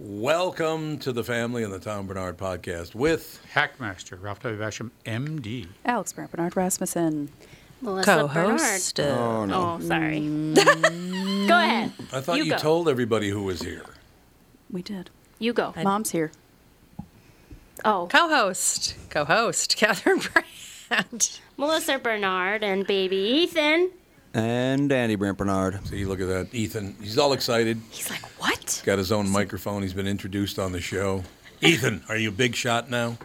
Welcome to the family and the Tom Barnard podcast with Hackmaster Ralph W. Basham, MD. Alex Brandt Barnard Rasmussen. Melissa Co-host. Barnard. Oh, no. Oh, sorry. Mm. go ahead. I thought you, go. told everybody who was here. We did. You go. Mom's here. Oh, Co-host, co-host, Catherine Brandt. Melissa Barnard and baby Ethan. And Andy Brant Barnard. See, look at that. Ethan, he's all excited. He's like, what? He's Got his own microphone. He's been introduced on the show. Ethan, are you a big shot now?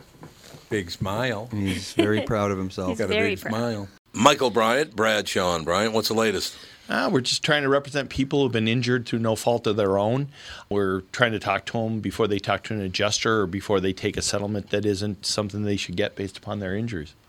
Big smile. He's very proud of himself. He's Got a very big proud. smile. Michael Bryant, Bradshaw and Bryant. What's the latest? Uh, we're just trying to represent people who've been injured through no fault of their own. We're trying to talk to them before they talk to an adjuster or before they take a settlement that isn't something they should get based upon their injuries.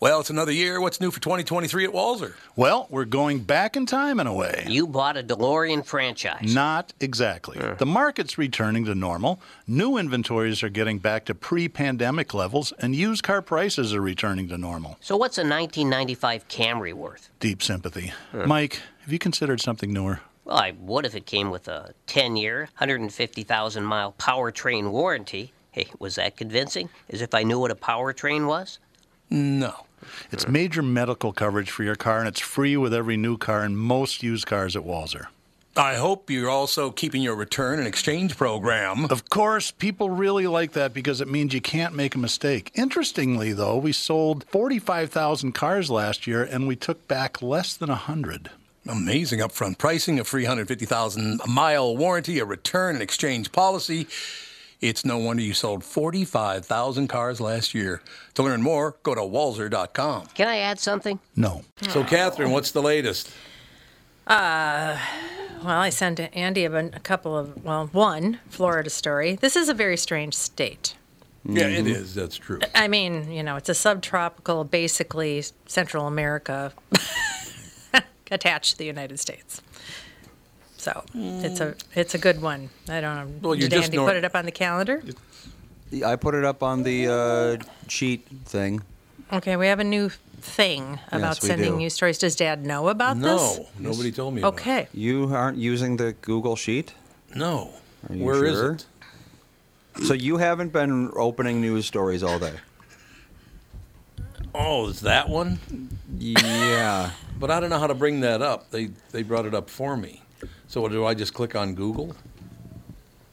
Well, it's another year. What's new for 2023 at Walser? Well, we're going back in time in a way. You bought a DeLorean franchise. Not exactly. The market's returning to normal. New inventories are getting back to pre pandemic levels, and used car prices are returning to normal. So what's a 1995 Camry worth? Deep sympathy. Mike, have you considered something newer? Well, I would if it came with a 10-year, 150,000 mile powertrain warranty. Hey, was that convincing? As if I knew what a powertrain was? No. It's major medical coverage for your car, and it's free with every new car and most used cars at Walser. I hope you're also keeping your return and exchange program. Of course, people really like that because it means you can't make a mistake. Interestingly, though, we sold 45,000 cars last year and we took back less than 100. Amazing upfront pricing, a free 150,000 mile warranty, a return and exchange policy. It's no wonder you sold 45,000 cars last year. To learn more, go to walser.com. Can I add something? No. So, Catherine, what's the latest? Uh, well, I sent Andy a, a couple of, well, one Florida story. This is a very strange state. Yeah, it mm-hmm. is. That's true. I mean, you know, it's a subtropical, basically Central America attached to the United States. So it's a it's a good one. I don't know. Well, you're Did just Andy nor- put it up on the calendar? I put it up on the uh, sheet thing. Okay, we have a new thing about we sending do. news stories. Does Dad know about this? No, nobody told me. about Okay. You aren't using the Google Sheet? No. Are you Where is sure? it? So you haven't been opening news stories all day? Oh, is that one? Yeah. But I don't know how to bring that up. They they brought it up for me. So do I just click on Google?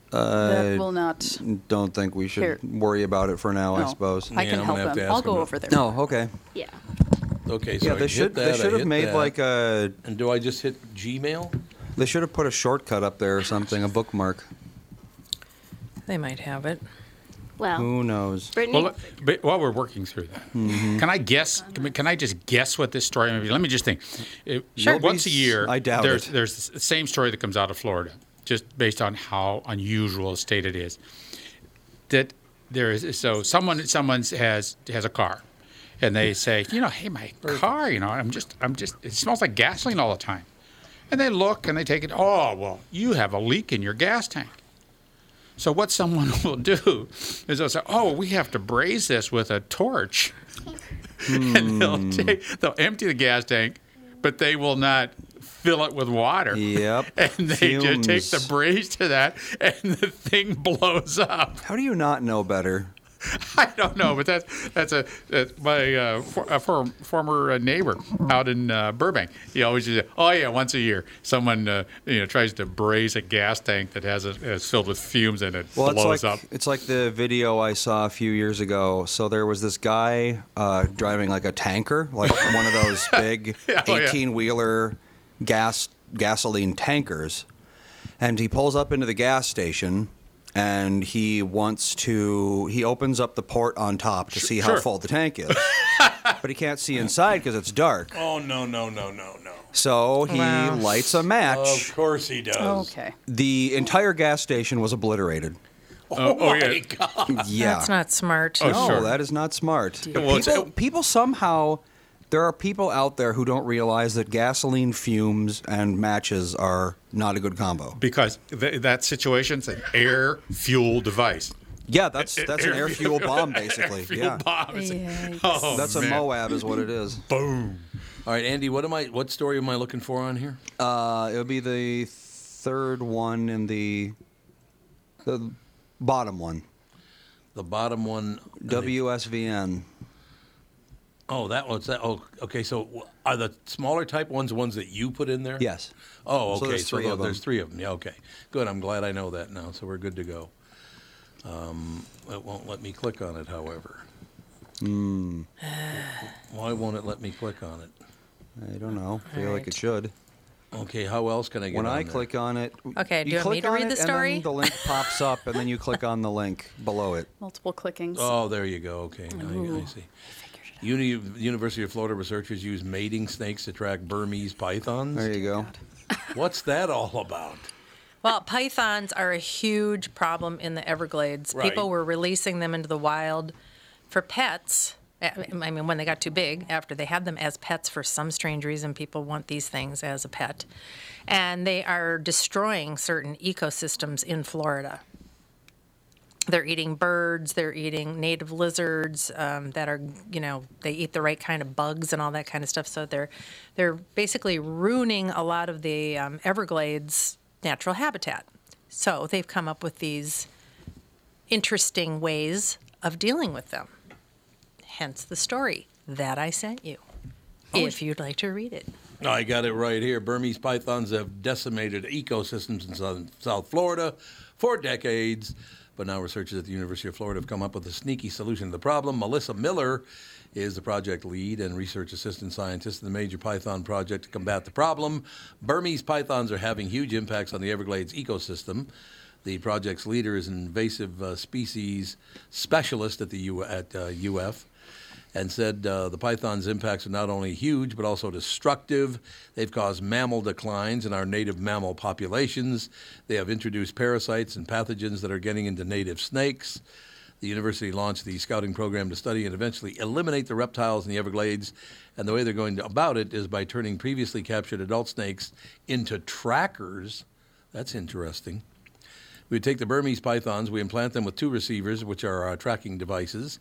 that uh, will not. Don't think we should Here. worry about it for now, I no. suppose. I Yeah, can I'm help gonna have to him. ask I'll go him. over there. No, okay. Yeah. Okay, so Yeah, I they hit should that, they I should have hit made that. like a And do I just hit Gmail? they should have put a shortcut up there or something, a bookmark. They might have it. Well, Who knows? Brittany, Well, but while we're working through that, mm-hmm. can I guess? Can, can I just guess what this story may be? Let me just think. It- Sure. Once a year, I doubt there's, it. there's the same story that comes out of Florida, just based on how unusual a state it is. That there is so someone someone has has a car, and they say, you know, hey, my car, you know, I'm just I'm just it smells like gasoline all the time, and they look and they take it. Oh well, you have a leak in your gas tank. So what someone will do is they'll say, "Oh, we have to braze this with a torch," and they'll hmm. take, they'll empty the gas tank, but they will not fill it with water. Yep. And they just take the braze to that, and the thing blows up. How do you not know better? I don't know, but that's that's a that's my uh, for, a form, former uh, neighbor out in uh, Burbank. He always used to, oh yeah, once a year, someone uh, you know tries to braze a gas tank that has a is filled with fumes and it Well, it's blows like up. it's like the video I saw a few years ago. So there was this guy uh, driving like a tanker, like one of those big Yeah, oh, yeah. eighteen wheeler gas gasoline tankers, and he pulls up into the gas station. And he wants to. He opens up the port on top to see how sure. full the tank is, but he can't see inside because it's dark. Oh no no no no no! So he Wow. lights a match. Of course he does. Okay. The entire gas station was obliterated. Oh, oh, oh yeah. My God. Yeah. That's not smart. Oh, No, sure. that is not smart. Well, it's- people, people somehow, there are people out there who don't realize that gasoline fumes and matches are not a good combo. because th- that situation's an air fuel device. Yeah, that's that's an air fuel bomb basically. Fuel Yeah, bomb. It's a- oh, that's a. Moab is what it is. Boom. All right, Andy. What am I? What story am I looking for on here? Uh, it would be the third one in the the bottom one. The bottom one. WSVN. Oh, that one's that. Oh, okay. So are the smaller type ones the ones that you put in there? Yes. Oh, okay. So there's three tho- of them. three of them. Yeah. Okay. Good. I'm glad I know that now. So we're good to go. Um, it won't let me click on it, however. Hmm. Why won't it let me click on it? I don't know. I feel like it should. Okay. How else can I get When on I there? click on it, Okay, do you want me click to on read it, the story? And then the link pops up, and then you click on the link below it. Multiple clickings. Oh, there you go. Okay, now I, I see. Uni- University of Florida researchers use mating snakes to track Burmese pythons. There you go. What's that all about? Well, pythons are a huge problem in the Everglades. Right. People were releasing them into the wild for pets. I I mean, when they got too big, after they had them as pets for some strange reason, people want these things as a pet. And they are destroying certain ecosystems in Florida. They're eating birds, they're eating native lizards um, that are, you know, they eat the right kind of bugs and all that kind of stuff. So they're, they're basically ruining a lot of the um, Everglades natural habitat. So they've come up with these interesting ways of dealing with them. Hence the story that I sent you, if you'd like to read it. I got it right here. Burmese pythons have decimated ecosystems in southern, South Florida for decades. But now researchers at the University of Florida have come up with a sneaky solution to the problem. Melissa Miller is the project lead and research assistant scientist in the Major Python Project to combat the problem. Burmese pythons are having huge impacts on the Everglades ecosystem. The project's leader is an invasive uh, species specialist at the U- at uh, UF and said uh, the python's impacts are not only huge but also destructive. They've caused mammal declines in our native mammal populations. They have introduced parasites and pathogens that are getting into native snakes. The university launched the scouting program to study and eventually eliminate the reptiles in the Everglades. And the way they're going about it is by turning previously captured adult snakes into trackers. That's interesting. We take the Burmese pythons, we implant them with two receivers, which are our tracking devices.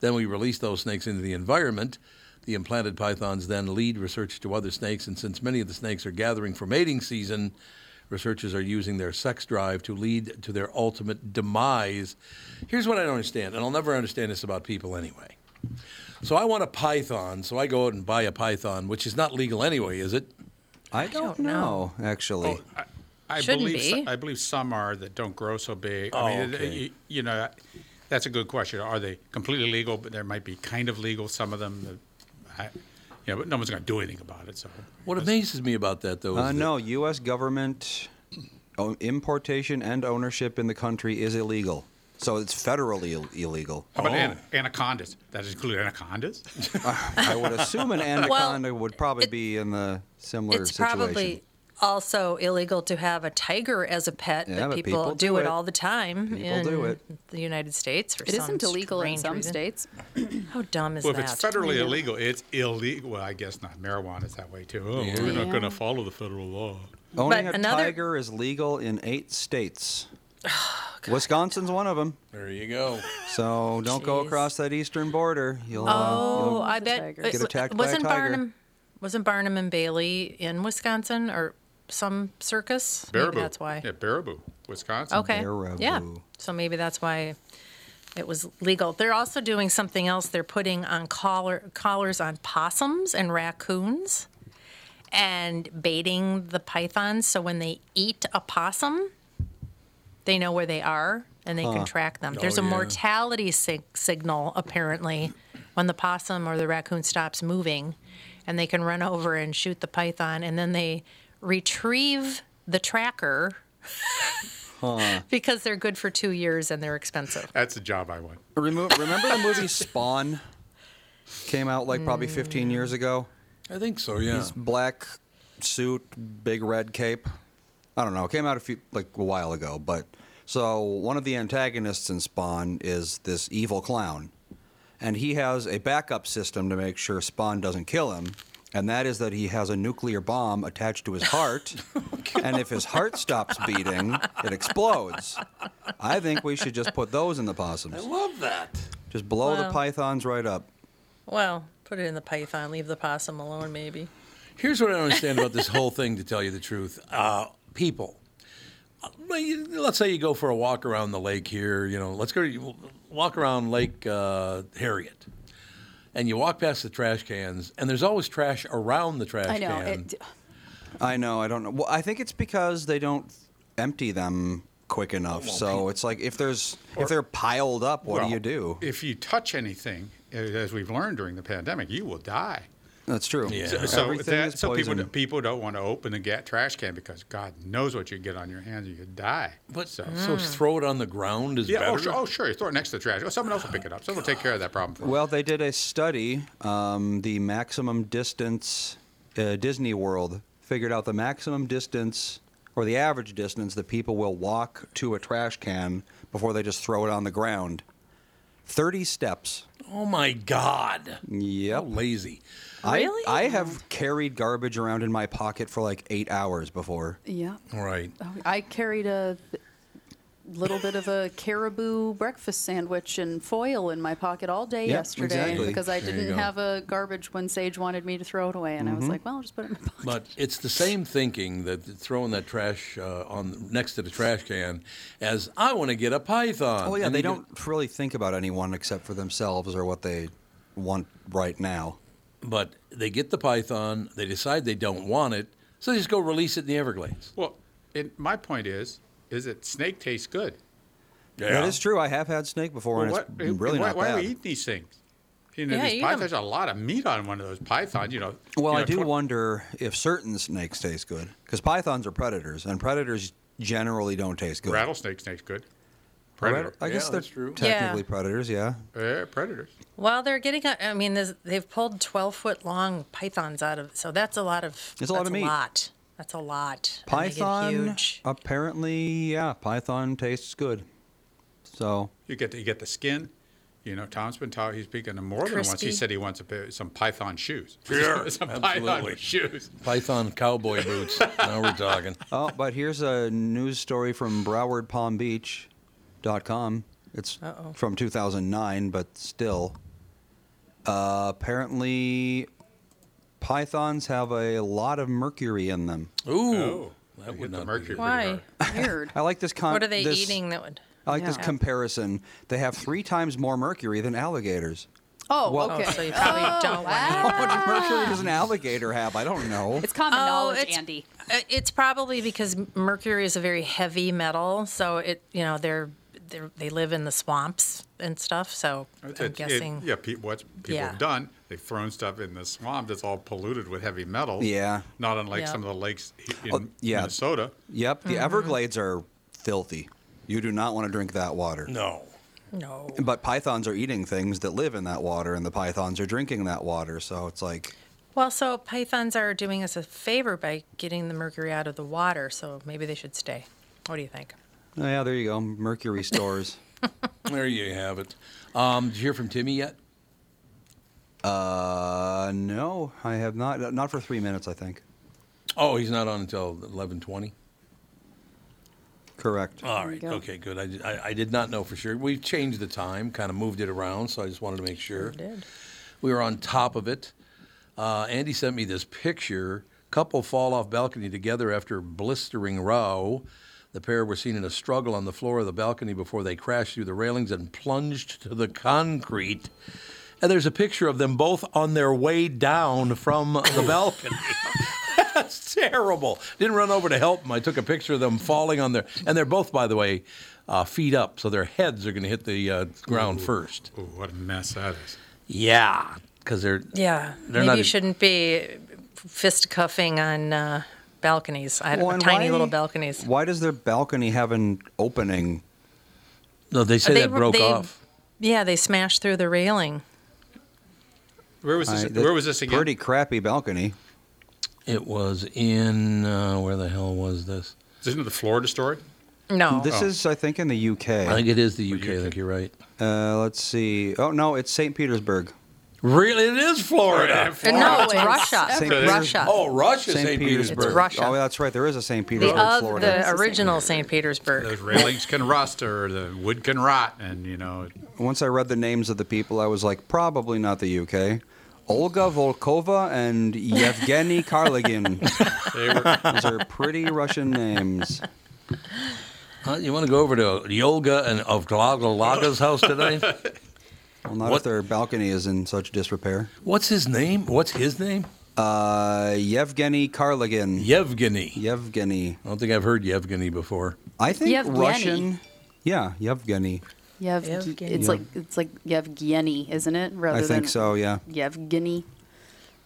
Then we release those snakes into the environment. The implanted pythons then lead research to other snakes, and since many of the snakes are gathering for mating season, researchers are using their sex drive to lead to their ultimate demise. Here's what I don't understand, and I'll never understand this about people anyway. So I want a python, so I go out and buy a python, which is not legal anyway, is it? I don't, don't know. know, actually. Oh, I Shouldn't believe be. I believe some are that don't grow so big. Oh, I mean, oh, okay. you, you know, that's a good question. Are they completely legal? But there might be kind of legal. Some of them, that I, you know, but no one's going to do anything about it. So What amazes me about that, though, is Uh, that- no, U.S. government importation and ownership in the country is illegal. So it's federally Ill- illegal. how about Oh. ana- anacondas? That include anacondas? I would assume an anaconda would probably it- be in the similar It's situation. probably also illegal to have a tiger as a pet, Yeah, but but people, people do, do it it. all the time People in do it. the United States. For It some isn't illegal in some reason. states. How dumb is well, if it's federally illegal, it's illegal. Well, I guess not. Marijuana is that way too. Oh, we're not going to follow the federal law. Owning But a another- tiger is legal in eight states. Wisconsin's one of them. There you go. So don't go across that eastern border. You'll, uh, Oh, you'll I bet tigers. it- Get attacked by a wasn't tiger. Barnum wasn't Barnum and Bailey in Wisconsin or some circus? Maybe Baraboo. that's why. Yeah, Baraboo, Wisconsin. Okay. Baraboo. Yeah. So maybe that's why it was legal. They're also doing something else. They're putting on collar, collars on possums and raccoons and baiting the pythons so when they eat a possum, they know where they are and they can track them. Oh, There's Oh, a yeah. mortality sig- signal apparently when the possum or the raccoon stops moving and they can run over and shoot the python and then they retrieve the tracker because they're good for 2 years and they're expensive. That's the job I want. Remo- remember the movie Spawn? Came out like probably 15 mm. years ago. I think so. Yeah. His black suit, big red cape. I don't know. It came out a few like a while ago, but so one of the antagonists in Spawn is this evil clown, and he has a backup system to make sure Spawn doesn't kill him, and that is that he has a nuclear bomb attached to his heart, and if his heart stops beating, it explodes. I think we should just put those in the possums. I love that. Just blow the Wow. pythons right up. Well, put it in the python, leave the possum alone maybe. Here's what I don't understand about this whole thing, to tell you the truth. Uh, people, uh, you- let's say you go for a walk around the lake here, you know, let's go walk around Lake uh, Harriet. And you walk past the trash cans, and there's always trash around the trash I know. can. It, I know. I don't know. Well, I think it's because they don't empty them quick enough. So it's like if there's if they're piled up, what Well, do you do? If you touch anything, as we've learned during the pandemic, you will die. That's true. Yeah. So, so Everything that- is so people, people don't want to open the ga- trash can because God knows what you get on your hands, and you could die. but so, so throw it on the ground is yeah, better. oh sure, oh sure, you throw it next to the trash. Oh, someone else will pick it up. Someone will take care of that problem for you. Well, they did a study. Um, the maximum distance, uh, Disney World figured out the maximum distance or the average distance that people will walk to a trash can before they just throw it on the ground. 30 steps. Oh my God! How Yep. lazy. Really? I, I have carried garbage around in my pocket for like eight hours before. yeah. All right. Oh, I carried a little bit of a caribou breakfast sandwich and foil in my pocket all day Yep, yesterday exactly. because I There didn't have a garbage when Sage wanted me to throw it away, and I Mm-hmm. was like, "Well, I'll just put it in my pocket." But it's the same thinking that throwing that trash uh, on next to the trash can as I want to get a python. Oh yeah, And they you get- don't really think about anyone except for themselves or what they want right now. but they get the python. They decide they don't want it, so they just go release it in the Everglades. Well, it, my point is, is that snake tastes good. That is true. I have had snake before, Well, and what, it's eh, really why, not why do we eat these things? You know, Yeah, these eat pythons, 'em. there's a lot of meat on one of those pythons. You know. well, you I do twen- wonder if certain snakes taste good because pythons are predators, and predators generally don't taste good. Rattlesnake snake's good. Predator. I guess Yeah, they're that's true. technically Yeah. predators. Yeah. Yeah, predators. Well, they're getting. I mean, they've pulled 12 foot long pythons out of. So that's a lot of. It's a lot of meat. lot. That's a lot. And they get Python. huge. Apparently, yeah, python tastes good. So You get the, you get the skin. You know, Tom's been talking. He's speaking to more than once. He said he wants a pair, some python shoes. Sure, some absolutely. python shoes. Python cowboy boots. now we're talking. Oh, but here's a news story from BrowardPalmBeach.com. It's Uh-oh. from 2009, but still. Uh, apparently, pythons have a lot of mercury in them. Ooh, Oh, that would hit the not mercury. Be Why? Weird. I like this. Con- What are they this- eating that would? I like this comparison. They have three times more mercury than alligators. Oh, Well- okay. Oh, so you probably don't want. How much mercury does an alligator have? I don't know. It's common Oh, knowledge, it's- Andy. Uh, It's probably because mercury is a very heavy metal, so it you know they're, they're they live in the swamps and stuff. So It's- I'm it- it- guessing. yeah, pe- what people Yeah. have done, they've thrown stuff in the swamp that's all polluted with heavy metals. Yeah. Not unlike Yeah. some of the lakes in Oh, yeah. Minnesota. Yep, the Everglades are filthy. You do not want to drink that water. No. No. But pythons are eating things that live in that water, and the pythons are drinking that water. So it's like, Well, so pythons are doing us a favor by getting the mercury out of the water, so maybe they should stay. What do you think? oh, yeah, there you go. Mercury stores. There you have it. Um, did you hear from Timmy yet? Uh, no, I have not. Not for three minutes, I think. Oh, he's not on until eleven twenty. Correct. All There right. you go. Okay. Good. I, I, I did not know for sure. We've changed the time, kind of moved it around, so I just wanted to make sure We Did. we were on top of it. Uh, Andy sent me this picture. Couple fall off balcony together after blistering row. The pair were seen in a struggle on the floor of the balcony before they crashed through the railings and plunged to the concrete. And there's a picture of them both on their way down from the balcony. That's terrible. Didn't run over to help them. I took a picture of them falling on their, and they're both, by the way, uh, feet up, so their heads are going to hit the uh, ground first. Ooh, what a mess that is. Yeah, because they're Yeah, They're maybe not you shouldn't be fist cuffing on uh, balconies. I Well, tiny why- little balconies. Why does their balcony have an opening? no. They say They that broke they- off. Yeah, they smashed through the railing. Where was this? I- where was this again? Pretty crappy balcony. It was in uh, where the hell was this? Isn't it the Florida story? No, This is, I think, in the UK. I think it is the UK. I think you're right. Uh, let's see. Oh no, it's St. Petersburg. Really, it is Florida. Uh, no, it's Russia. St. Russia. Oh, Russia, St. St. Petersburg. Petersburg. It's Russia. Oh, that's right. There is a St. the, Petersburg, Florida. the original St. Petersburg. Those railings can rust or the wood can rot, and you know. Once I read the names of the people, I was like, probably not the UK. Olga Volkova and Yevgeny Karlagin. They were, Those are pretty Russian names. Huh, you want to go over to Yolga and of Laga's house today? Well, not What- if their balcony is in such disrepair. What's his name? What's his name? Uh, Yevgeny Karlagin. Yevgeny. Yevgeny. I don't think I've heard Yevgeny before. I think Yevgeny. Russian. Yeah, Yevgeny. Yev- Yevgeny. it's like it's like Yevgeny, isn't it? Rather I think than so. Yeah. Yevgeny.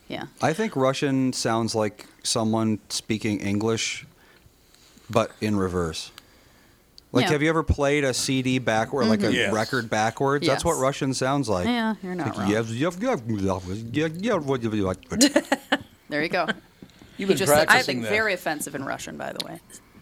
Yeah. I think Russian sounds like someone speaking English, but in reverse. Like, Yeah. have you ever played a CD backward, like a mm-hmm. Yes. record backwards? That's what Russian sounds like. Yeah, you're not Like, wrong. Yev- Yev- Yev- Yev- Yev- Yev- what- Yev- what- There you go. You've been just said, I practicing think that. very offensive in Russian, by the way.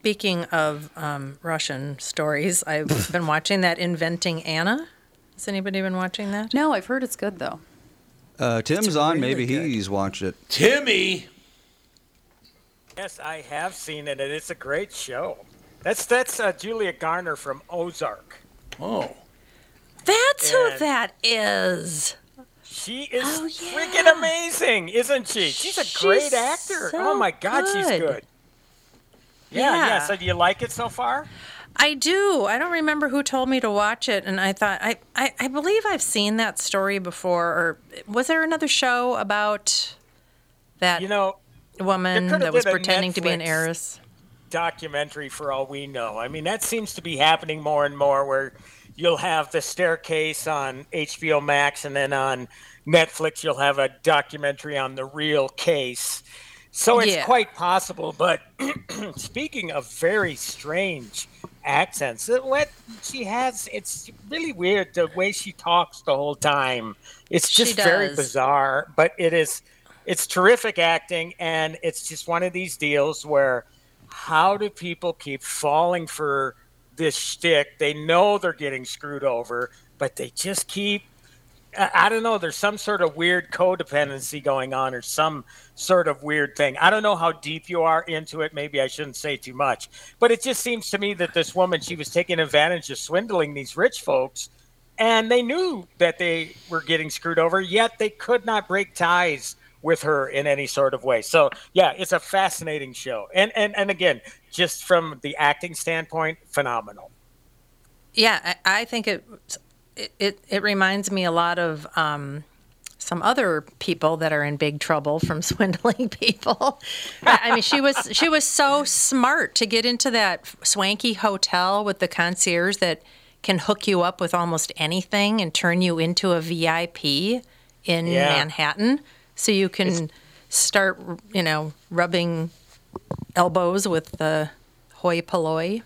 Speaking of um, Russian stories, I've been watching that Inventing Anna. Has anybody been watching that? No, I've heard it's good though. Uh, Tim's on. really Maybe good. he's watched it. Timmy! Yes, I have seen it, and it's a great show. That's that's uh, Julia Garner from Ozark. Oh. That's who that is. She is Oh, yeah. freaking amazing, isn't she? She's a great actor. so oh my God, she's good. Yeah, yeah, Yeah. So do you like it so far? I do. I don't remember who told me to watch it, and I thought I, I, I believe I've seen that story before. Or was there another show about that You know, woman that was pretending to be an heiress? documentary for all we know. I mean, that seems to be happening more and more where you'll have the staircase on HBO Max and then on Netflix you'll have a documentary on the real case. So it's Yeah. quite possible, but speaking of very strange accents, what she has, it's really weird the way she talks the whole time. It's just very bizarre, but it is it's terrific acting and it's just one of these deals where how do people keep falling for this shtick? They know they're getting screwed over, but they just keep. I don't know. There's some sort of weird codependency going on, or some sort of weird thing. I don't know how deep you are into it. Maybe I shouldn't say too much, but it just seems to me that this woman, she was taking advantage of swindling these rich folks, and they knew that they were getting screwed over, yet they could not break ties with her in any sort of way. So yeah, it's a fascinating show. And and and again, just from the acting standpoint, phenomenal. Yeah, I, I think it, it it it reminds me a lot of um, some other people that are in big trouble from swindling people. I mean, she was she was so smart to get into that swanky hotel with the concierge that can hook you up with almost anything and turn you into a VIP in Yeah. Manhattan, so you can start, you know, rubbing elbows with the hoi polloi.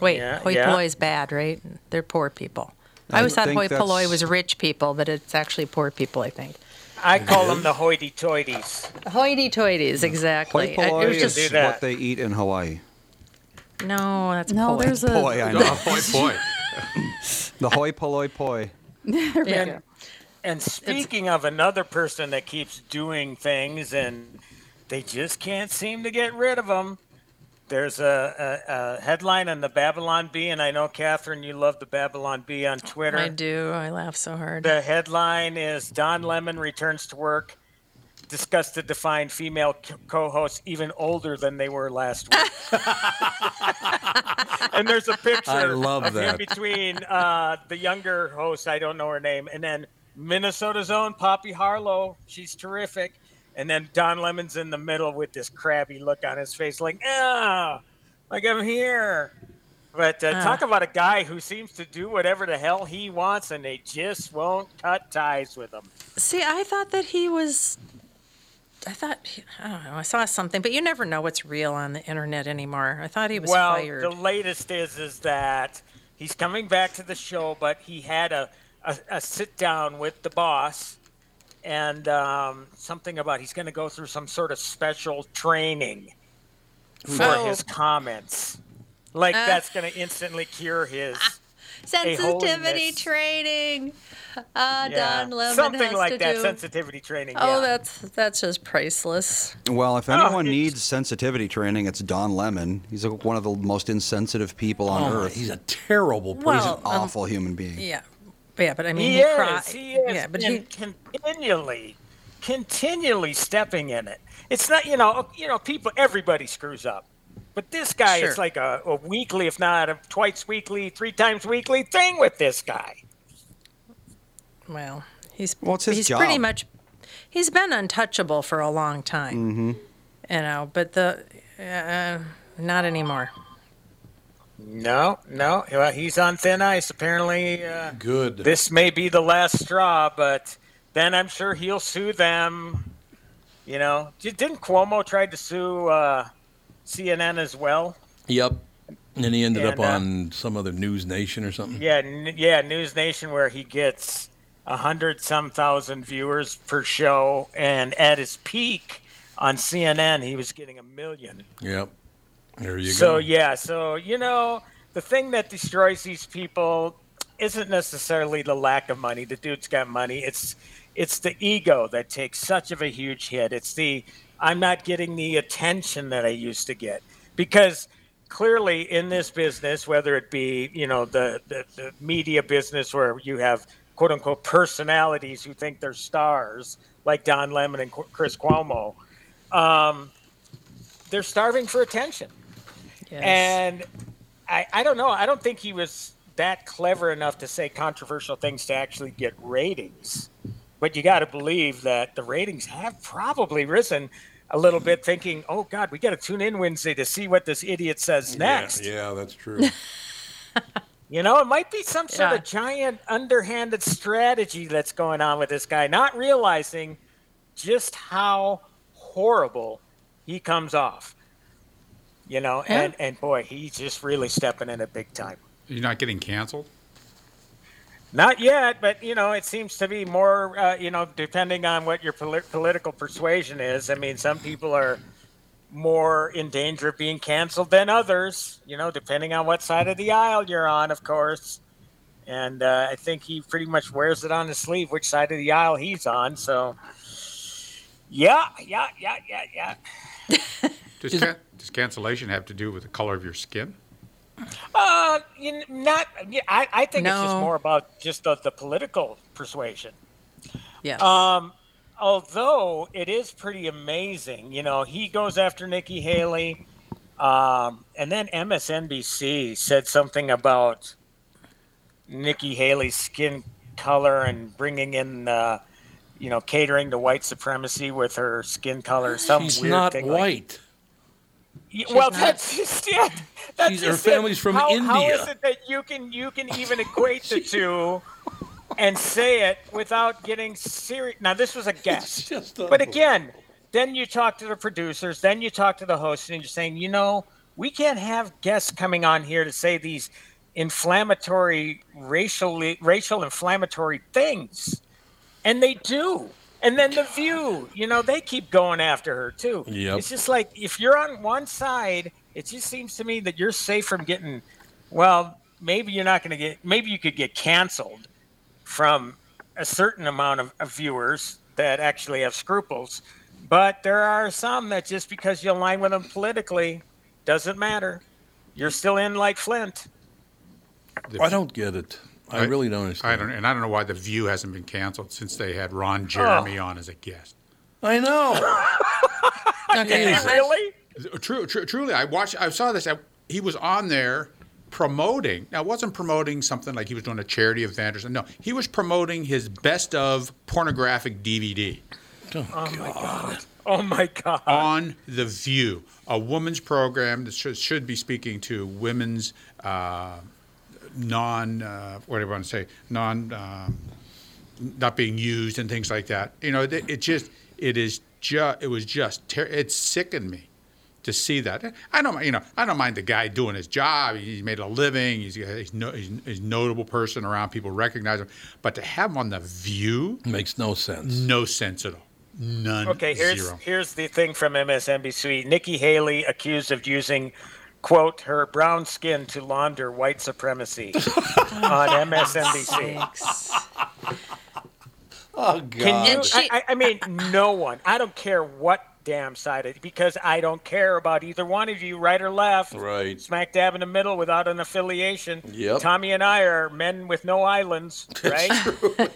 Wait, Yeah, hoi yeah. polloi is bad, right? They're poor people. I, I always thought hoi polloi was rich people, but it's actually poor people, I think. I call them the hoity-toities. Hoity-toities, exactly. Hoi I- it was just Do that. what they eat in Hawaii. no, that's No, poi. there's a. Boy, I know. boy, boy. the hoi polloi poi. There we Yeah. go. And speaking of another person that keeps doing things and they just can't seem to get rid of them, there's a, a, a headline on the Babylon Bee, and I know, Catherine, you love the Babylon Bee on Twitter. I do. I laugh so hard. The headline is Don Lemon returns to work, disgusted to find female co-hosts even older than they were last week. and there's a picture I love of that. between uh, the younger host, I don't know her name, and then Minnesota's own Poppy Harlow. She's terrific. And then Don Lemon's in the middle with this crabby look on his face, like, ah, like I'm here. But uh, talk about a guy who seems to do whatever the hell he wants, and they just won't cut ties with him. See, I thought that he was. I thought he- I don't know. I saw something, but you never know what's real on the internet anymore. I thought he was well, fired. the latest is is that he's coming back to the show, but he had a a, a sit down with the boss, and um, something about he's going to go through some sort of special training for Oh. his comments. Like Uh. that's going to instantly cure his. Sensitivity holiness. training. Ah, Yeah, Don Lemon something has like to that. do. Sensitivity training. Oh, yeah. that's that's just priceless. Well, if Oh, anyone it's- needs sensitivity training, it's Don Lemon. He's a, one of the most insensitive people on Oh, earth. he's a terrible person. He's Well, an um, awful human being. Yeah, yeah, but I mean, he, he, is. cri- He is. Yeah, but and he. continually, continually stepping in it. It's not, you know, you know, people, everybody screws up, but this guy, Sure. it's like a, a weekly, if not a twice weekly, three times weekly thing with this guy. Well, he's Well, it's his he's pretty much he's been untouchable for a long time. Mm-hmm. You know, but the uh, not anymore. No, no, well, he's on thin ice. Apparently, uh, Good. this may be the last straw, but then I'm sure he'll sue them. You know, didn't Cuomo try to sue uh, CNN as well? Yep. And he ended up And, uh, on some other News Nation or something. Yeah, n- yeah, News Nation, where he gets a hundred some thousand viewers per show, and at his peak on CNN, he was getting a million. Yep. There you So go. yeah, so you know, the thing that destroys these people isn't necessarily the lack of money. The dude's got money. It's it's the ego that takes such of a huge hit. It's the I'm not getting the attention that I used to get because clearly in this business, whether it be you know the the, the media business where you have quote unquote personalities who think they're stars like Don Lemon and Chris Cuomo, um, they're starving for attention. Yes. And I, I don't know. I don't think he was that clever enough to say controversial things to actually get ratings. But you got to believe that the ratings have probably risen a little bit, thinking, oh, God, we got to tune in Wednesday to see what this idiot says next. Yeah, yeah, that's true. You know, it might be some sort Yeah. of giant underhanded strategy that's going on with this guy, not realizing just how horrible he comes off. You know, Yeah. and, and boy, he's just really stepping in it big time. You're not getting canceled? Not yet, but you know, it seems to be more. Uh, you know, depending on what your poli- political persuasion is. I mean, some people are more in danger of being canceled than others. You know, depending on what side of the aisle you're on, of course. And uh, I think he pretty much wears it on his sleeve which side of the aisle he's on. So, yeah, yeah, yeah, yeah, yeah. Does, can, does cancellation have to do with the color of your skin? Uh, you kn- not. Yeah, I, I think it's just more about just the, the political persuasion. yes. Um, although it is pretty amazing, you know, he goes after Nikki Haley, um, and then MSNBC said something about Nikki Haley's skin color and bringing in, uh, you know, catering to white supremacy with her skin color. Some She's weird not thing like- Y- well, not. that's just it. That's She's- her just it. from how, How India. is it that you can you can even equate the two and say it without getting serious? Now, this was a guess, but again, then you talk to the producers, then you talk to the host, and you're saying, you know, we can't have guests coming on here to say these inflammatory racially racial inflammatory things, and they do. And then the view, you know, they keep going after her too. Yep. It's just like if you're on one side, it just seems to me that you're safe from getting. Well, maybe you're not going to get. Maybe you could get canceled from a certain amount of, of viewers that actually have scruples, but there are some that just because you align with them politically doesn't matter. You're still in like Flint. I don't get it. I, really don't understand. I don't, and I don't know why the View hasn't been canceled since they had Ron Jeremy on as a guest. I know. Okay. Is? Really? True, true, truly, I watched. I saw this. I, he was on there promoting. Now, it wasn't promoting something like he was doing a charity event or something. No, he was promoting his best of pornographic DVD Oh my god. Oh my god. on the View, a woman's program that should, should be speaking to women's uh, non, uh, what do you want to say, non, um, not being used and things like that. You know, it, it just, it is just, it was just, ter- it sickened me to see that. I don't, you know, I don't mind the guy doing his job. He's made a living. He's, he's, no, he's, he's a notable person around. People recognize him. But to have him on the View, Makes no sense. no sense at all. None. Okay, here's Zero. here's the thing from MSNBC. Nikki Haley accused of using quote her brown skin to launder white supremacy on MSNBC. Oh God. Can you? She- I, I I mean, no one. I don't care what damn side it because I don't care about either one of you, right or left. Right. Smack dab in the middle without an affiliation. Yep. Tommy and I are men with no islands, right?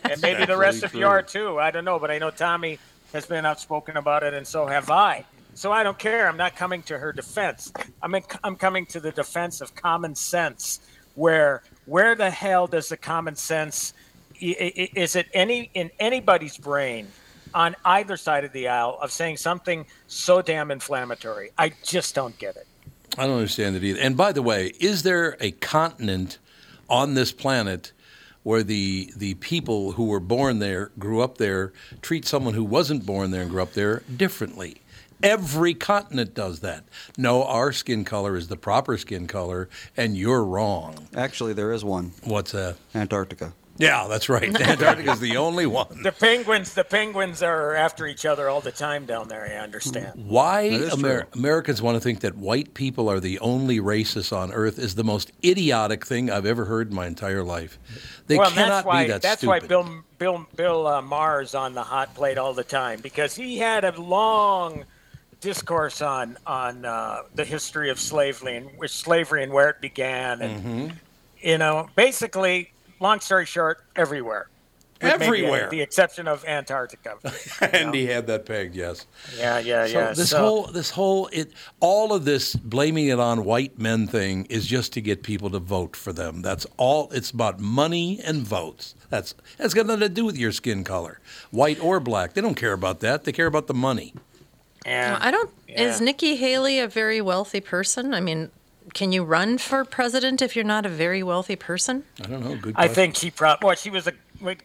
and maybe the rest of you are too. I don't know, but I know Tommy has been outspoken about it, and so have I. So I don't care. I'm not coming to her defense. I'm in, I'm coming to the defense of common sense. Where where the hell does the common sense? Is it any in anybody's brain on either side of the aisle of saying something so damn inflammatory? I just don't get it. I don't understand it either. And by the way, is there a continent on this planet where the the people who were born there, grew up there, treat someone who wasn't born there and grew up there differently? Every continent does that. No, our skin color is the proper skin color, and you're wrong. Actually, there is one What's that? Antarctica. Yeah, that's right. Antarctica's the only one. The penguins, the penguins are after each other all the time down there. I understand. Why Amer- Americans want to think that white people are the only racists on earth is the most idiotic thing I've ever heard in my entire life. They well, cannot that's why be that that's stupid. why Bill Bill Bill uh, Maher on the hot plate all the time because he had a long discourse on on uh, the history of slavery and with slavery and where it began and Mm-hmm. you know basically long story short everywhere With Everywhere. the exception of Antarctica and he had that pegged, yes. yeah yeah So yeah this So- whole this whole it all of this blaming it on white men thing is just to get people to vote for them. That's all. It's about money and votes. That's that's got nothing to do with your skin color, white or black. They don't care about that. They care about the money. Yeah. I don't. Is Nikki Haley a very wealthy person? I mean, can you run for president if you're not a very wealthy person? I don't know. Good. I think she probably. Well, she was a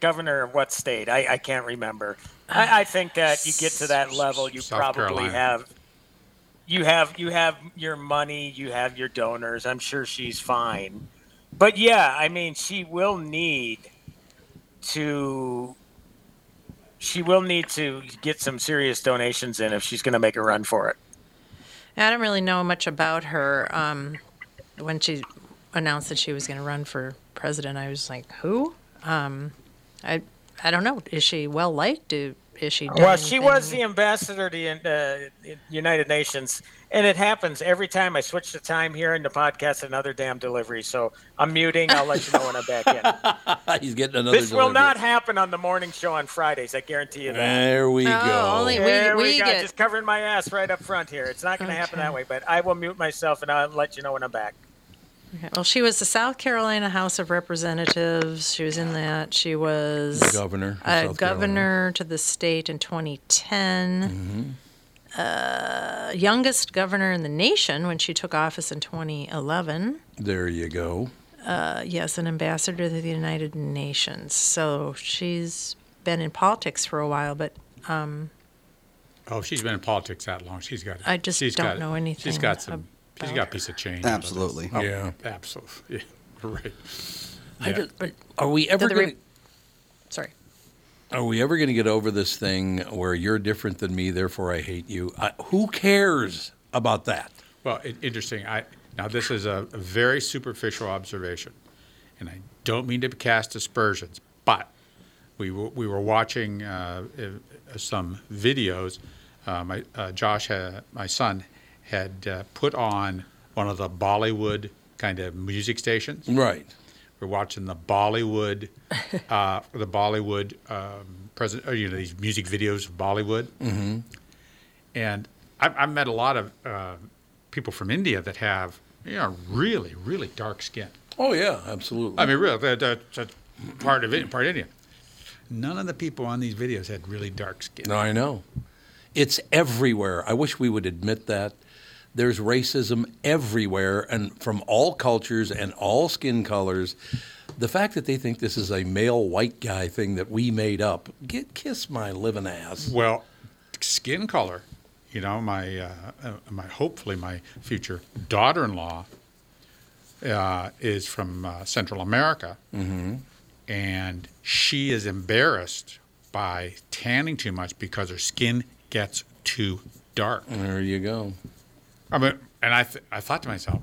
governor of what state? I, I can't remember. I, I think that you get to that level, you South probably Carolina. have. You have you have your money, you have your donors. I'm sure she's fine, but yeah, I mean, she will need to. She will need to get some serious donations in if she's going to make a run for it. I don't really know much about her. Um, when she announced that she was going to run for president, I was like, "Who?" Um, I I don't know. Is she well liked? Do, is she? Well, she was the ambassador to the uh, United Nations, and it happens every time I switch the time here in the podcast. Another damn delivery, so I'm muting. I'll let you know when I'm back in. He's getting another. this will not happen on the morning show on Fridays. I guarantee you that. There we Oh, go. only- we- There we, we go. get- Just covering my ass right up front here. It's not going to happen that way, but I will mute myself and I'll let you know when I'm back. Okay, Well, she was the South Carolina House of Representatives. She was in that. She was Governor a South governor to the state in 2010. Uh, youngest governor in the nation when she took office in 2011. There you go. Uh, yes, an ambassador to the United Nations. So she's been in politics for a while, but um, Oh, she's been in politics that long. She's got. I just she's don't got, know anything She's got some. She's got a piece of change. out of this. Absolutely. Oh, Yeah. Absolutely. Yeah. Right. I Yeah. just, are we ever the going re- sorry. Are we ever going to get over this thing where you're different than me, therefore I hate you? I, who cares about that? Well, it, interesting. I now this is a, a very superficial observation, and I don't mean to cast aspersions, but we were, we were watching uh, uh, some videos. Uh, my uh, Josh, uh, my son, had uh, put on one of the Bollywood kind of music stations. Right. We're watching the Bollywood, uh, the Bollywood um, present, or, you know, these music videos of Bollywood. Mm-hmm. And I've, I've met a lot of uh, people from India that have, you know, really, really dark skin. Oh yeah, absolutely. I mean, really, that, that, that's part of it, part Indian. None of the people on these videos had really dark skin. No, I know. It's everywhere. I wish we would admit that. There's racism everywhere and from all cultures and all skin colors. The fact that they think this is a male white guy thing that we made up, get kiss my living ass. Well, skin color. You know, my uh, my hopefully my future daughter-in-law uh, is from uh, Central America, Mm-hmm. and she is embarrassed by tanning too much because her skin gets too dark. There you go. I mean, and I th- I thought to myself,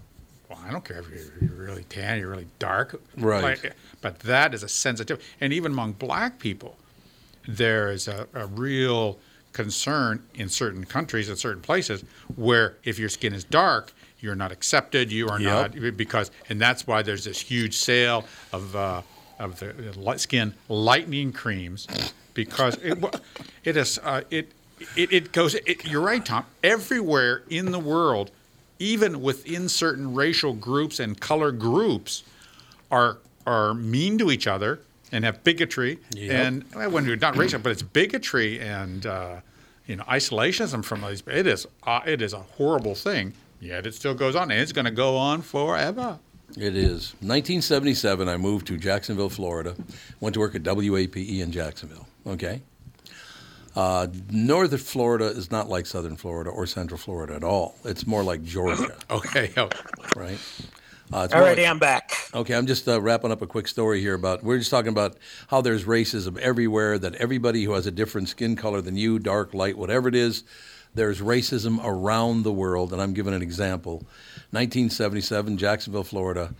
well, I don't care if you're, you're really tan, you're really dark, Right. Like, but that is a sensitive, and even among black people, there is a, a real concern in certain countries and certain places where if your skin is dark, you're not accepted. You are Yep. not because, and that's why there's this huge sale of uh, of the light skin lightening creams because it it is uh, it, it it goes. It, you're right, Tom. Everywhere in the world, even within certain racial groups and color groups, are are mean to each other and have bigotry Yep. and well, when you're not racial, but it's bigotry and uh, you know isolationism from these. It is uh, it is a horrible thing. Yet it still goes on, and it's going to go on forever. It is. 1977, I moved to Jacksonville, Florida. Went to work at WAPE in Jacksonville. Okay. Uh, northern Florida is not like southern Florida or central Florida at all. It's more like Georgia, Okay, right? Uh, it's more like- I'm back. Okay, I'm just uh, wrapping up a quick story here about. We're just talking about how there's racism everywhere. That everybody who has a different skin color than you, dark, light, whatever it is, there's racism around the world. And I'm giving an example. 1977, Jacksonville, Florida.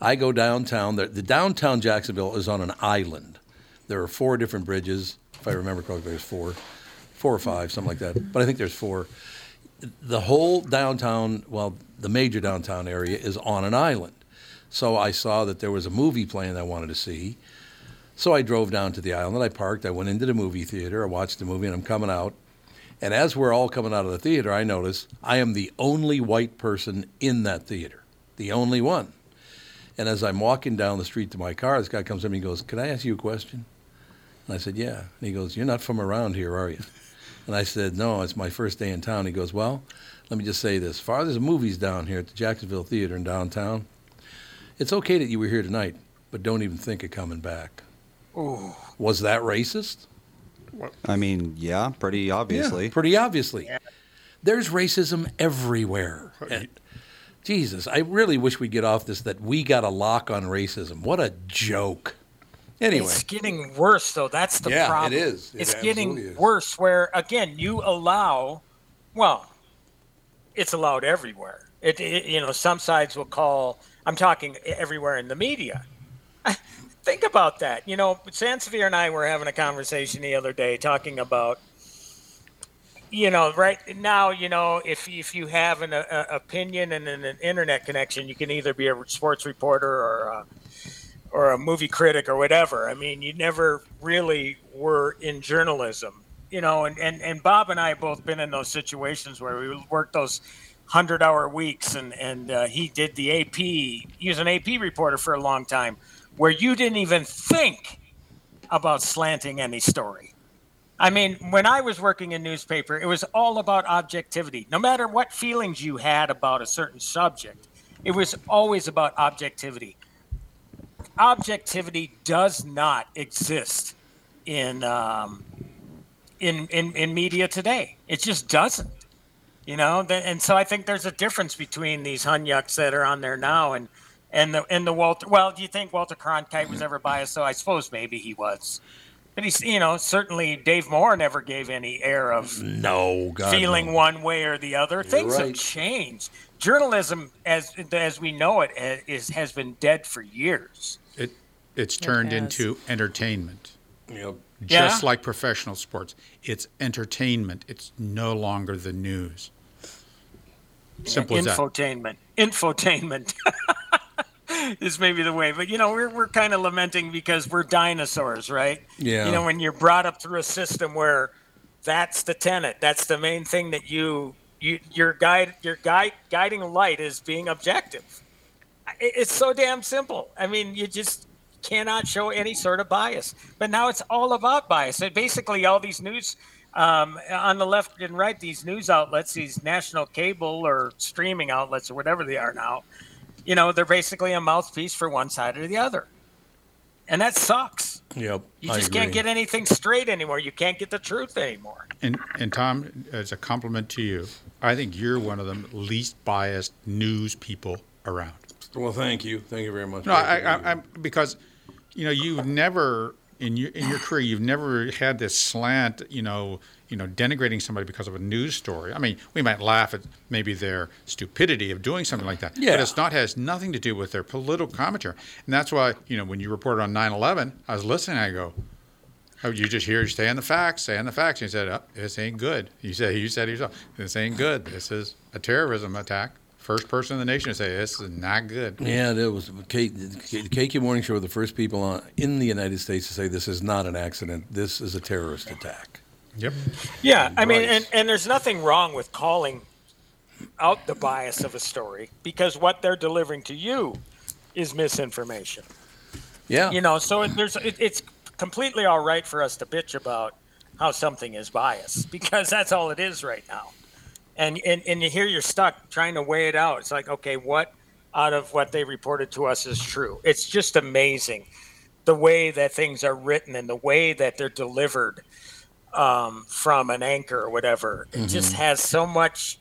I go downtown. The, the downtown Jacksonville is on an island. There are four different bridges. If I remember correctly, there's four, four or five, something like that. But I think there's four. The whole downtown, well, the major downtown area is on an island. So I saw that there was a movie playing I wanted to see. So I drove down to the island. I parked. I went into the movie theater. I watched the movie, and I'm coming out. And as we're all coming out of the theater, I notice I am the only white person in that theater, the only one. And as I'm walking down the street to my car, this guy comes up and he goes, "Can I ask you a question?" And I said, "Yeah." And he goes, "You're not from around here, are you?" And I said, "No, it's my first day in town." He goes, "Well, let me just say this: far there's movies down here at the Jacksonville Theater in downtown. It's okay that you were here tonight, but don't even think of coming back." Ooh. Was that racist? I mean, yeah, pretty obviously. Yeah, pretty obviously. There's racism everywhere. And- Jesus, I really wish we'd get off this that we got a lock on racism. What a joke. Anyway, It's getting worse, though. That's the Yeah, problem. is. It it's getting is. worse. Where again, you allow, well, it's allowed everywhere. It, it, you know, some sides will call. I'm talking everywhere in the media. Think about that. You know, Sansevere and I were having a conversation the other day talking about. You know, right now, you know, if if you have an a, a opinion and an, an internet connection, you can either be a sports reporter or a, or a movie critic or whatever. I mean, you never really were in journalism, you know. And, and, and Bob and I both been in those situations where we worked those hundred hour weeks, and and uh, he did the AP. He was an AP reporter for a long time, where you didn't even think about slanting any story. I mean, when I was working in newspaper, it was all about objectivity. No matter what feelings you had about a certain subject, it was always about objectivity. Objectivity does not exist in um, in, in in media today. It just doesn't. You know, and so I think there's a difference between these hunyucks that are on there now and and the and the Walter. Well, do you think Walter Cronkite was ever biased? So I suppose maybe he was. But he's, you know, certainly Dave Moore never gave any air of No, God. feeling no. one way or the other. Things have changed. Journalism, as as we know it, ha- is has been dead for years. It it's turned has. into entertainment. Yep. Just Yeah. like professional sports. It's entertainment. It's no longer the news. Simple as that. Infotainment. Infotainment. is maybe the way. But you know, we're we're kind of lamenting because we're dinosaurs, right? Yeah. You know, when you're brought up through a system where that's the tenet, that's the main thing that you you your guide your guide guiding light is being objective. It's so damn simple. I mean, you just cannot show any sort of bias. But now it's all about bias. And basically, all these news um, on the left and right, these news outlets, these national cable or streaming outlets or whatever they are now, you know, they're basically a mouthpiece for one side or the other. And that sucks. Yep. You just can't get anything straight anymore. You can't get the truth anymore. And and Tom, as a compliment to you, I think you're one of the least biased news people around. Well, thank you. Thank you very much. No, I, I, I'm because, you know, you've never in your in your career you've never had this slant, you know, you know, denigrating somebody because of a news story. I mean, we might laugh at maybe their stupidity of doing something like that, Yeah. but it's not has nothing to do with their political commentary, and that's why you know when you reported on 9/11, I was listening. I go. Oh, you just hear stay on the facts, saying the facts. And you said, oh, "This ain't good." You said, "You said it yourself, this ain't good. This is a terrorism attack." First person in the nation to say this is not good. Yeah, there was the KQ Morning Show were the first people on, in the United States to say this is not an accident. This is a terrorist attack. Yep. Yeah, I mean, and, and there's nothing wrong with calling out the bias of a story because what they're delivering to you is misinformation. Yeah. You know, so it, there's it, it's completely all right for us to bitch about how something is biased because that's all it is right now. And and and you hear you're stuck trying to weigh it out. It's like, okay, what out of what they reported to us is true? It's just amazing the way that things are written and the way that they're delivered um, from an anchor or whatever. It just has so much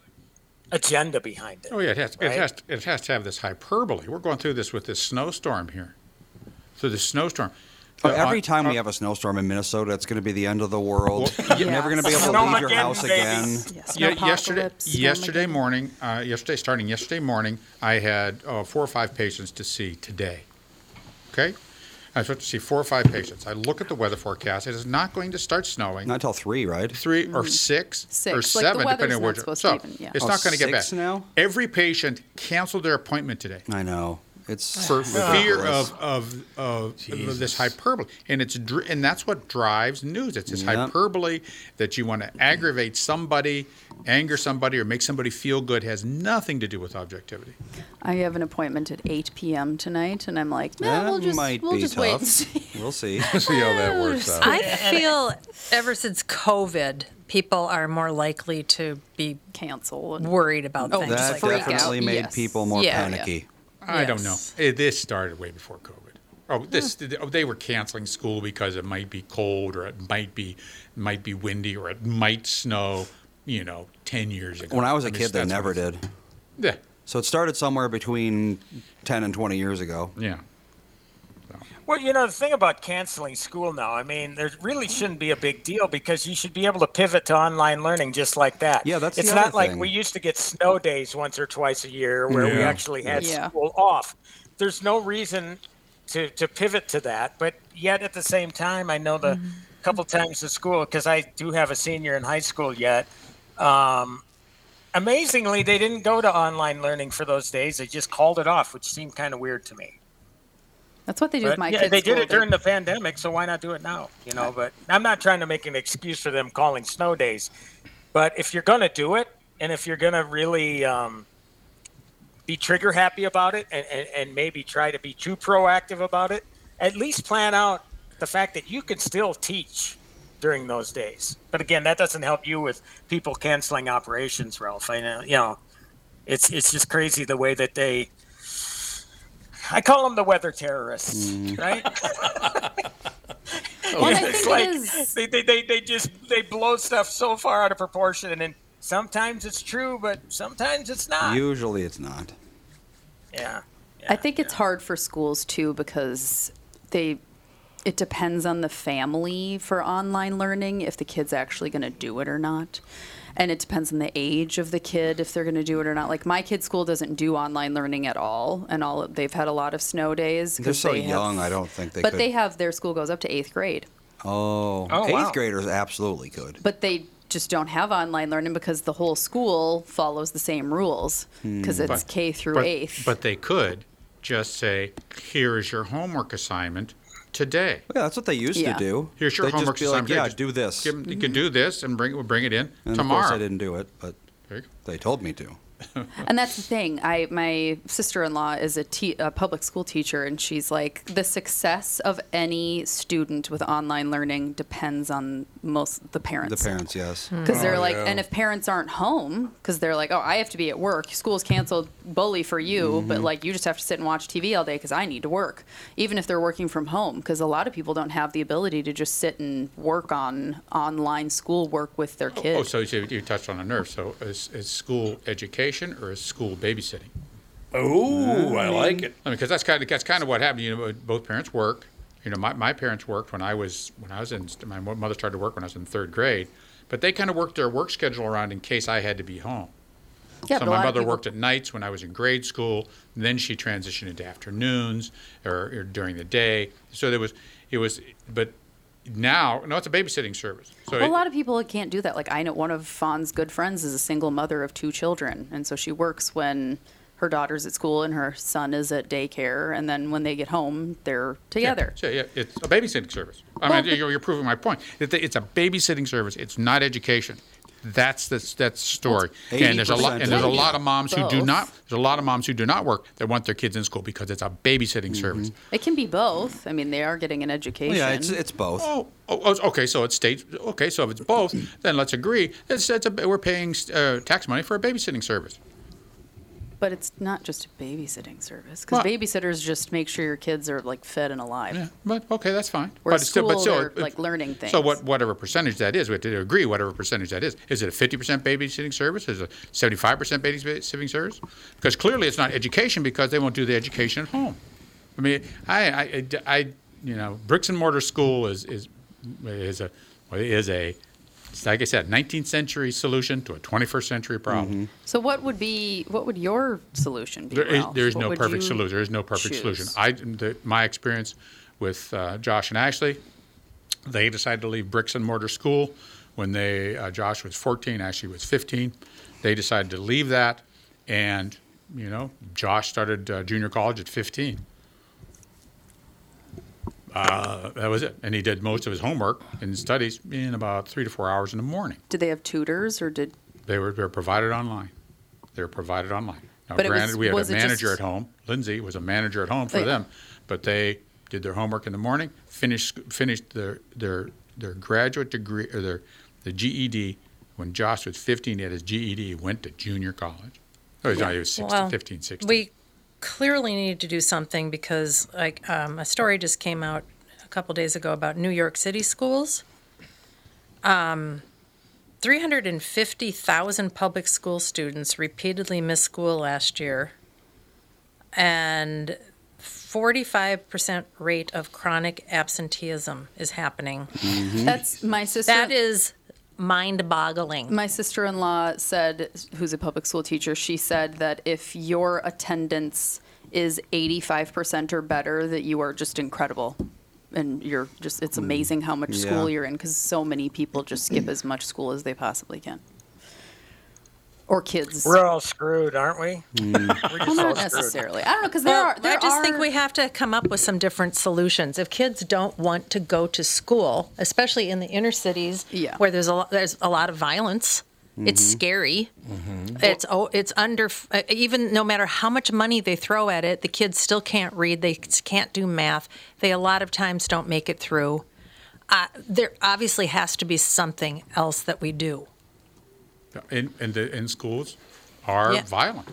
agenda behind it. Oh yeah, it has. right? It has. It has to have this hyperbole. We're going through this with this snowstorm here. Through this snowstorm. But Uh, every on- time we uh, have a snowstorm in Minnesota, it's going to be the end of the world. Well, You're never going to be able to Snowmageddon, leave your house baby. again. Yes, Yeah, yesterday, snowpocalypse, yesterday Snowmageddon. morning, uh, yesterday starting yesterday morning, I had uh, four or five patients to see today. Okay, I was supposed to see four or five patients. I look at the weather forecast; it is not going to start snowing. Not until three, right? three or mm-hmm. six, or Six. Like, the seven, weather's depending on not which. supposed so to even- yeah. it's Oh, not going to get six bad. now? Every patient canceled their appointment today I know. It's for fear of of, of, of this hyperbole, and it's and that's what drives news. It's this Yep. hyperbole that you want to aggravate somebody, anger somebody, or make somebody feel good. Has nothing to do with objectivity. I have an appointment at 8 p.m. tonight, and I'm like, no, that we'll just might we'll be just tough. wait and see. We'll see. See how that works out. I feel ever since COVID, people are more likely to be Cancel. And, worried about Oh, things That like freak that. definitely out, made yes. people more Yeah. panicky. I don't know. Yes. Eh, This started way before COVID. Oh, this oh, they were canceling school because it might be cold or it might be might be windy or it might snow. You know, ten years ago. When I was a mean, kid, they never did. Yeah, So it started somewhere between 10 and 20 years ago. yeah. Well, you know, the thing about canceling school now, I mean, there really shouldn't be a big deal because you should be able to pivot to online learning just like that. Yeah, that's the It's other not like thing. we used to get snow days once or twice a year where we actually had Yeah. school off. There's no reason to, to pivot to that. But yet at the same time, I know the couple times to school, because I do have a senior in high school yet. Um, amazingly, they didn't go to online learning for those days. They just called it off, which seemed kind of weird to me. That's what they do with my yeah, kids. they did school. it during the pandemic, so why not do it now? You know, but I'm not trying to make an excuse for them calling snow days. But if you're going to do it, and if you're gonna really um, be trigger happy about it, and, and and maybe try to be too proactive about it, at least plan out the fact that you can still teach during those days. But again, that doesn't help you with people canceling operations, Ralph. I know, you know, it's it's just crazy the way that they. I call them the weather terrorists, mm. right? Well, I it's like it is. they, they, they, they just they blow stuff so far out of proportion, and then sometimes it's true, but sometimes it's not. Usually it's not. yeah. I think it's hard for schools too because they it depends on the family for online learning if the kid's actually going to do it or not. And it depends on the age of the kid if they're going to do it or not. Like my kid's school doesn't do online learning at all, and all they've had a lot of snow days. They're so they have- young. I don't think they but could. they have their school goes up to eighth grade. oh, Oh, eighth wow. graders absolutely could. but they just don't have online learning because the whole school follows the same rules because hmm. it's But- K through but, eighth. But they could just say, "Here is your homework assignment today. Yeah, that's what they used Yeah. to do. Here's your They'd homework just be like, assignment. yeah, Just do this. Give 'em- you can mm-hmm. do this and bring it. Bring it in and tomorrow. of course I didn't do it, but There you go. they told me to. And that's the thing. I my sister-in-law is a, te- a public school teacher, and she's like, the success of any student with online learning depends on most the parents. The parents, yes. Hmm. Because they're Oh, like, yeah. and if parents aren't home, because they're like, oh, I have to be at work. School's canceled, bully for you, but mm-hmm. like you just have to sit and watch TV all day because I need to work. Even if they're working from home, because a lot of people don't have the ability to just sit and work on online school work with their oh, kids. Oh, kids. so you, you touched on a nerve. So is, is school education or is school babysitting? Ooh, I like it. I mean, because that's kind of that's kind of what happened. You know, both parents work. You know, my, my parents worked when I was when I was in my mother started to work when I was in third grade, but they kind of worked their work schedule around in case I had to be home. yeah, so my mother people- worked at nights when I was in grade school. And then she transitioned into afternoons or, or during the day. So there was it was, but now no, it's a babysitting service. So Well, it- a lot of people can't do that. Like I know one of Fawn's good friends is a single mother of two children, and so she works when her daughter's at school and her son is at daycare, and then when they get home, they're together. Yeah, yeah, it's a babysitting service. I Well, mean, you're, you're proving my point. It- It's a babysitting service. It's not education. That's the that's the story. And there's a lot and there's a lot of moms who do not. There's a lot of moms who do not work that want their kids in school because it's a babysitting service. It can be both. I mean, they are getting an education. Yeah, it's it's both. Oh, oh, oh, okay. So it's state. Okay, so if it's both, then let's agree. It's, it's a, we're paying uh, tax money for a babysitting service. But it's not just a babysitting service because Well- babysitters just make sure your kids are like fed and alive. Yeah, but okay, that's fine. Whereas but it's still, but school, still, like, learning things. So what, whatever percentage that is, we have to agree whatever percentage that is. Is it a fifty percent babysitting service? Is it a seventy-five percent babysitting service? Because clearly it's not education because they won't do the education at home. I mean, I, I, I you know, bricks and mortar school is is is a well, is a like I said, 19th century solution to a 21st century problem. So what would be what would your solution be? There is, Ralph? there is What no would perfect you solution. There is no perfect solution. I, the, my experience with uh, Josh and Ashley, they decided to leave bricks and mortar school when they uh, Josh was 14, Ashley was 15. They decided to leave that, and you know, Josh started uh, junior college at 15. Uh, that was it, and he did most of his homework and studies in about three to four hours in the morning. Did they have tutors or did They were, they were provided online. They were provided online. Now, But it was- granted, we had a manager just- at home. Lindsay was a manager at home for Oh, yeah. them, but they did their homework in the morning, finished finished their their their graduate degree or their the GED. When Josh was 15, he had his GED. He went to junior college. Oh, no, he was 16, Well, 15, 16. We clearly need to do something because, like, um, a story just came out a couple days ago about New York City schools. Um, 350,000 public school students repeatedly missed school last year, and 45% rate of chronic absenteeism is happening. that's my sister? That is mind-boggling. My sister in law said, who's a public school teacher, she said that if your attendance is 85% or better, that you are just incredible. And you're just, it's hmm. amazing how much school you're in because so many people just skip as much school as they possibly can. Or kids. We're all screwed, aren't we? We're just well, all not screwed. necessarily. I don't know because there Well, are. There I just are, think we have to come up with some different solutions. If kids don't want to go to school, especially in the inner cities Yeah. where there's a lot, there's a lot of violence, It's scary. It's oh, it's under uh, even no matter how much money they throw at it, the kids still can't read. They can't do math. They a lot of times don't make it through. Uh, there obviously has to be something else that we do. In, in, the, in schools are Yeah. violent.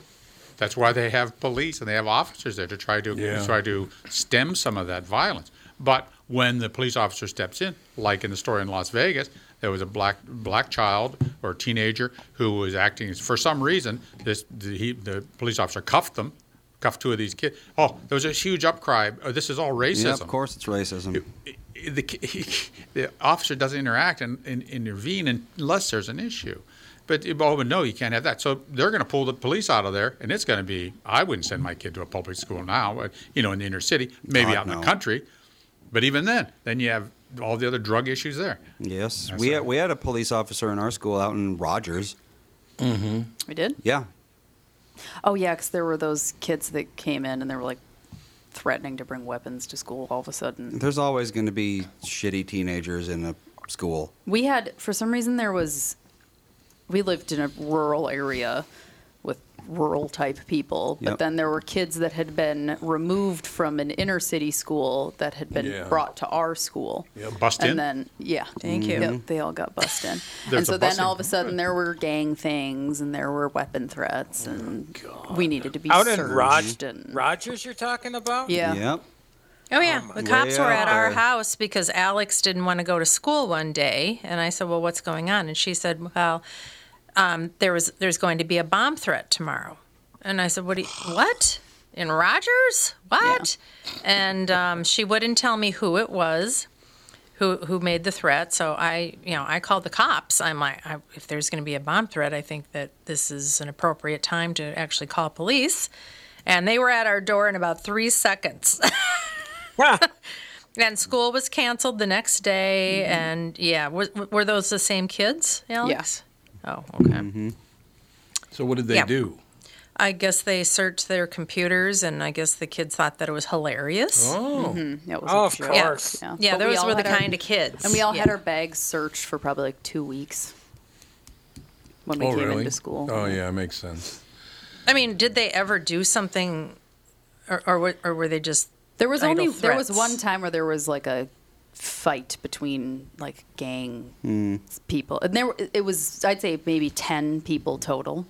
That's why they have police and they have officers there to try to Yeah. try to stem some of that violence. But when the police officer steps in, like in the story in Las Vegas, there was a black black child or teenager who was acting for some reason. This the, he, the police officer cuffed them, cuffed two of these kids. Oh, there was a huge upcry. Oh, this is all racism Yeah, of course it's racism. the, the officer doesn't interact and, and intervene unless there's an issue. But oh, but no, you can't have that. So they're going to pull the police out of there, and it's going to be. I wouldn't send my kid to a public school now. Uh, you know, in the inner city, maybe God, out in no. the country. But even then, then you have all the other drug issues there. Yes, That's we right. had, we had a police officer in our school out in Rogers. Mm-hmm. We did? Yeah, Oh, yeah, because there were those kids that came in and they were like threatening to bring weapons to school all of a sudden. there's always going to be shitty teenagers in a school. We had, for some reason, there was, we lived in a rural area with rural type people, but Yep. then there were kids that had been removed from an inner city school that had been Yeah. brought to our school. Yeah, bust and in? then, yeah. Thank you. Yep, they all got bussed in. and There's a so then busing. all of a sudden there were gang things and there were weapon threats oh and we needed to be Out in searched and Rogers, you're talking about? yeah. Yep. Oh yeah, my the cops were at out our there. house because Alex didn't want to go to school one day, and I said, "Well, what's going on?" And she said, "Well, um, there was there's going to be a bomb threat tomorrow." And I said, "What? Do you, what? In Rogers? What?" And um, she wouldn't tell me who it was, who who made the threat. So I, you know, I called the cops. I'm like, I, if there's going to be a bomb threat, I think that this is an appropriate time to actually call police. And they were at our door in about three seconds. And school was canceled the next day, Mm-hmm. and yeah, were, were those the same kids, Alex? Oh, okay. Mm-hmm. So what did they Yeah. do? I guess they searched their computers, and I guess the kids thought that it was hilarious. Oh, That was Oh, of joke. course. Yeah, Yeah, But we those all were the had our- kind of kids. And we all yeah. had our bags searched for probably like two weeks when we oh came really? into school. Oh yeah, makes sense. I mean, did they ever do something, or or, were- or were they just? There was idle only there was one time where there was like a fight between like gang people, and there were- it was I'd say maybe ten people total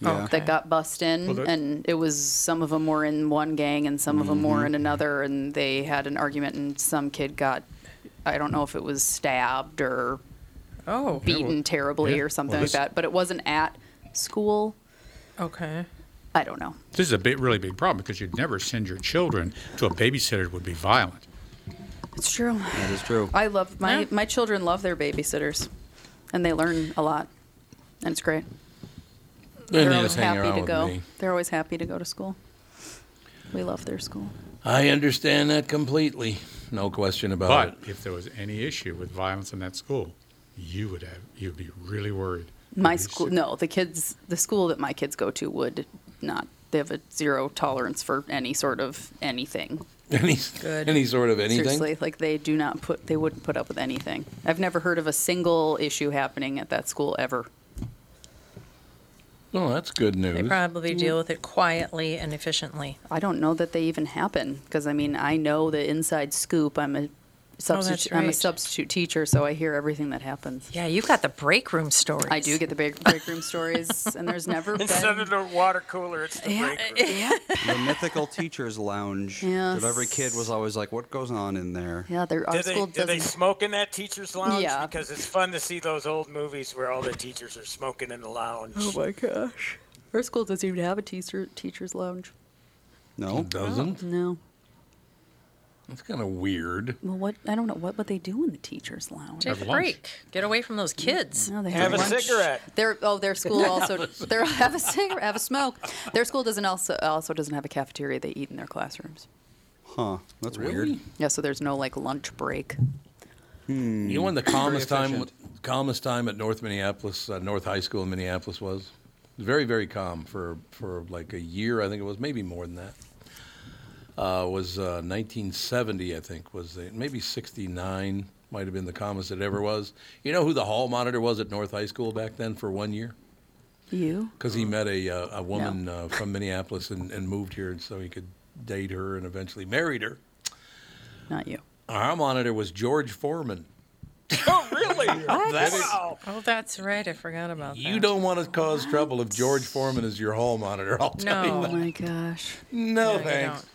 Yeah. that got bussed in, Well, and it was some of them were in one gang and some of them Mm-hmm. were in another, and they had an argument, and some kid got I don't know if it was stabbed or Oh, beaten terribly yeah. or something Well, like that, but it wasn't at school. okay. I don't know. This is a big, really big problem because you'd never send your children to a babysitter that would be violent. It's true. That is true. I love my Yeah. my children love their babysitters, and they learn a lot, and it's great. They They're need always happy to go. They're always happy to go to school. We love their school. I understand that completely. No question about it. But if there was any issue with violence in that school, you would have, you'd be really worried. My school, sick. no, the kids, the school that my kids go to would not. They have a zero tolerance for any sort of anything. It. Any, Good. any sort of anything. Seriously, like they do not put, they wouldn't put up with anything. I've never heard of a single issue happening at that school ever. Well, that's good news. They news. probably deal with it quietly and efficiently. I don't know that they even happen because I mean I know the inside scoop. I'm a Oh, substitute. I'm a right. substitute teacher, so I hear everything that happens. Yeah, you've got the break room stories. I do get the break, break room stories, and there's never Instead of been. the water cooler, it's the Yeah, break room. yeah, the mythical teachers lounge. Yes. That every kid was always like, "What goes on in there?" yeah. Our Do they, school do they doesn't. smoke in that teacher's lounge? Yeah. Because it's fun to see those old movies where all the teachers are smoking in the lounge. Oh my gosh, our school doesn't even have a teacher teachers lounge. No. It doesn't. No. That's kind of weird. Well, what I don't know what would they do in the teachers lounge. Take Have a break. Get away from those kids. No, they Have a lunch. cigarette. Their oh, their school also their have a cigarette, have a smoke. Their school doesn't also also doesn't have a cafeteria. They eat in their classrooms. Huh. That's weird. Yeah, so there's no like lunch break. You know when the calmest time, calmest time at North Minneapolis, uh, North High School in Minneapolis was? Was very, very calm for for like a year. I think it was maybe more than that. Uh, was uh, 1970, I think, was the, maybe 69 Might have been the calmest it ever was. You know who the hall monitor was at North High School back then for one year? You? Because he met a, uh, a woman uh, from Minneapolis and, and moved here, and so he could date her and eventually married her. Not you. Our monitor was George Foreman. Oh, really? That is- wow. Oh, that's right. I forgot about You that. You don't want to cause trouble if George Foreman is your hall monitor. I'll tell No. you Oh my gosh. No, No, you thanks.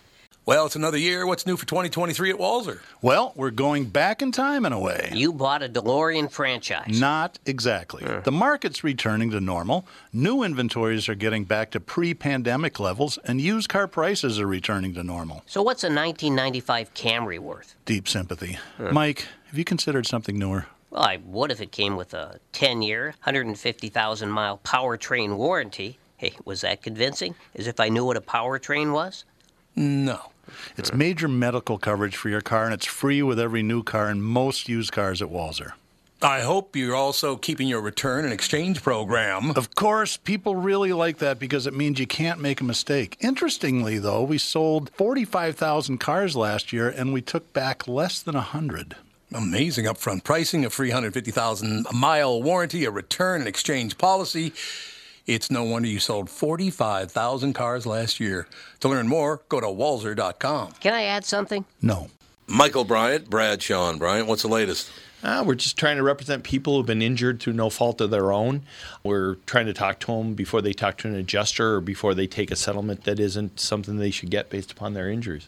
Don't. Well, it's another year. What's new for 2023 at Walser? Well, we're going back in time in a way. You bought a DeLorean franchise. Not exactly. The market's returning to normal. New inventories are getting back to pre pandemic levels, and used car prices are returning to normal. So what's a 1995 Camry worth? Deep sympathy. Mike, have you considered something newer? Well, I would if it came with a 10-year, 150,000 mile powertrain warranty. Hey, was that convincing? As if I knew what a powertrain was? No. It's major medical coverage for your car, and it's free with every new car and most used cars at Walser. I hope you're also keeping your return and exchange program. Of course, people really like that because it means you can't make a mistake. Interestingly, though, we sold 45,000 cars last year and we took back less than 100. Amazing upfront pricing, a free 150,000 mile warranty, a return and exchange policy. It's no wonder you sold 45,000 cars last year. To learn more, go to walser.com. Can I add something? No. Michael Bryant, Bradshaw and Bryant, what's the latest? Uh, we're just trying to represent people who've been injured through no fault of their own. We're trying to talk to them before they talk to an adjuster or before they take a settlement that isn't something they should get based upon their injuries.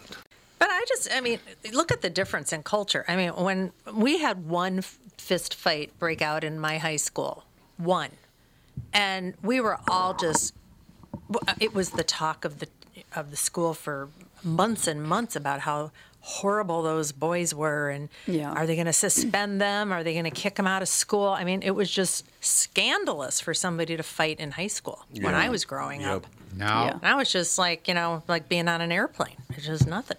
But I just, I mean, look at the difference in culture. I mean, when we had one f- fist fight break out in my high school, one, and we were all just, uh, it was the talk of the of the school for months and months about how horrible those boys were and Yeah. are they going to suspend them? Are they going to kick them out of school? I mean it was just scandalous for somebody to fight in high school when i was growing up. Now, Yeah. now it's just like you know like being on an airplane. It's just nothing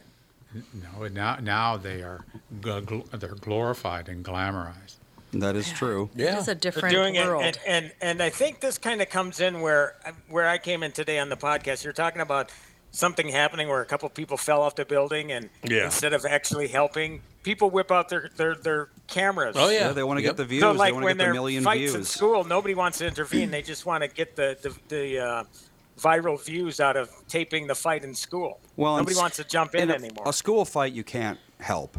no, now, now they are gl- gl- they're glorified and glamorized. That is true. Yeah, It is a different doing it, world. and, and and I think this kind of comes in where where I came in today on the podcast. You're talking about something happening where a couple people fell off the building, and Yeah. instead of actually helping, people whip out their their, their cameras. Oh, yeah. Yeah, they want to Yep. get the views. So they like want to when get the there million fights in views. school, nobody wants to intervene. They just want to get the the, the uh, viral views out of taping the fight in school. Well, nobody wants to jump in, a, anymore. A school fight, you can't help.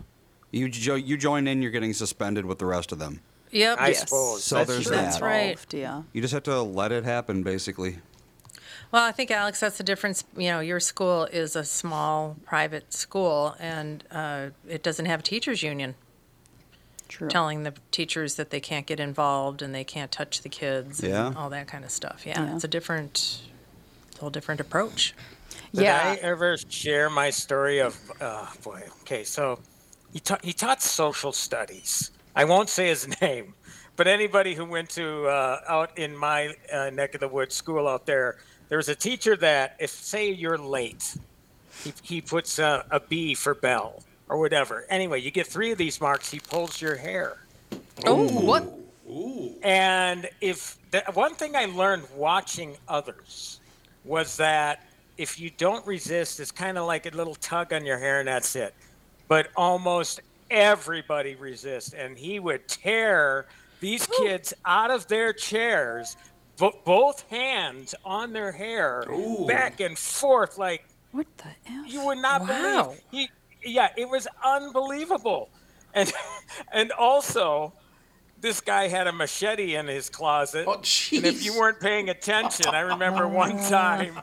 You jo- you join in, you're getting suspended with the rest of them. yep I Yes. suppose. So That's there's true. that. That's right. Yeah. You just have to let it happen, basically. Well, I think Alex, that's the difference. You know, your school is a small private school, and uh, it doesn't have a teachers union True. telling the teachers that they can't get involved and they can't touch the kids and Yeah. all that kind of stuff. Yeah, Yeah. it's a different, whole different approach. Did yeah. I ever share my story of? Oh boy. Okay, so he taught he taught social studies. I won't say his name, but anybody who went to uh, out in my uh, neck of the woods school out there, there was a teacher that if say you're late, he he puts a, a B for bell or whatever. Anyway, you get three of these marks. He pulls your hair. Oh, what? And if the one thing I learned watching others was that if you don't resist, it's kind of like a little tug on your hair and that's it. But almost everybody resists, and he would tear these kids out of their chairs, bo- both hands on their hair, back and forth like What the hell? you would not Wow. believe. He, yeah, it was unbelievable, and and also this guy had a machete in his closet. Oh, and if you weren't paying attention, I remember one time.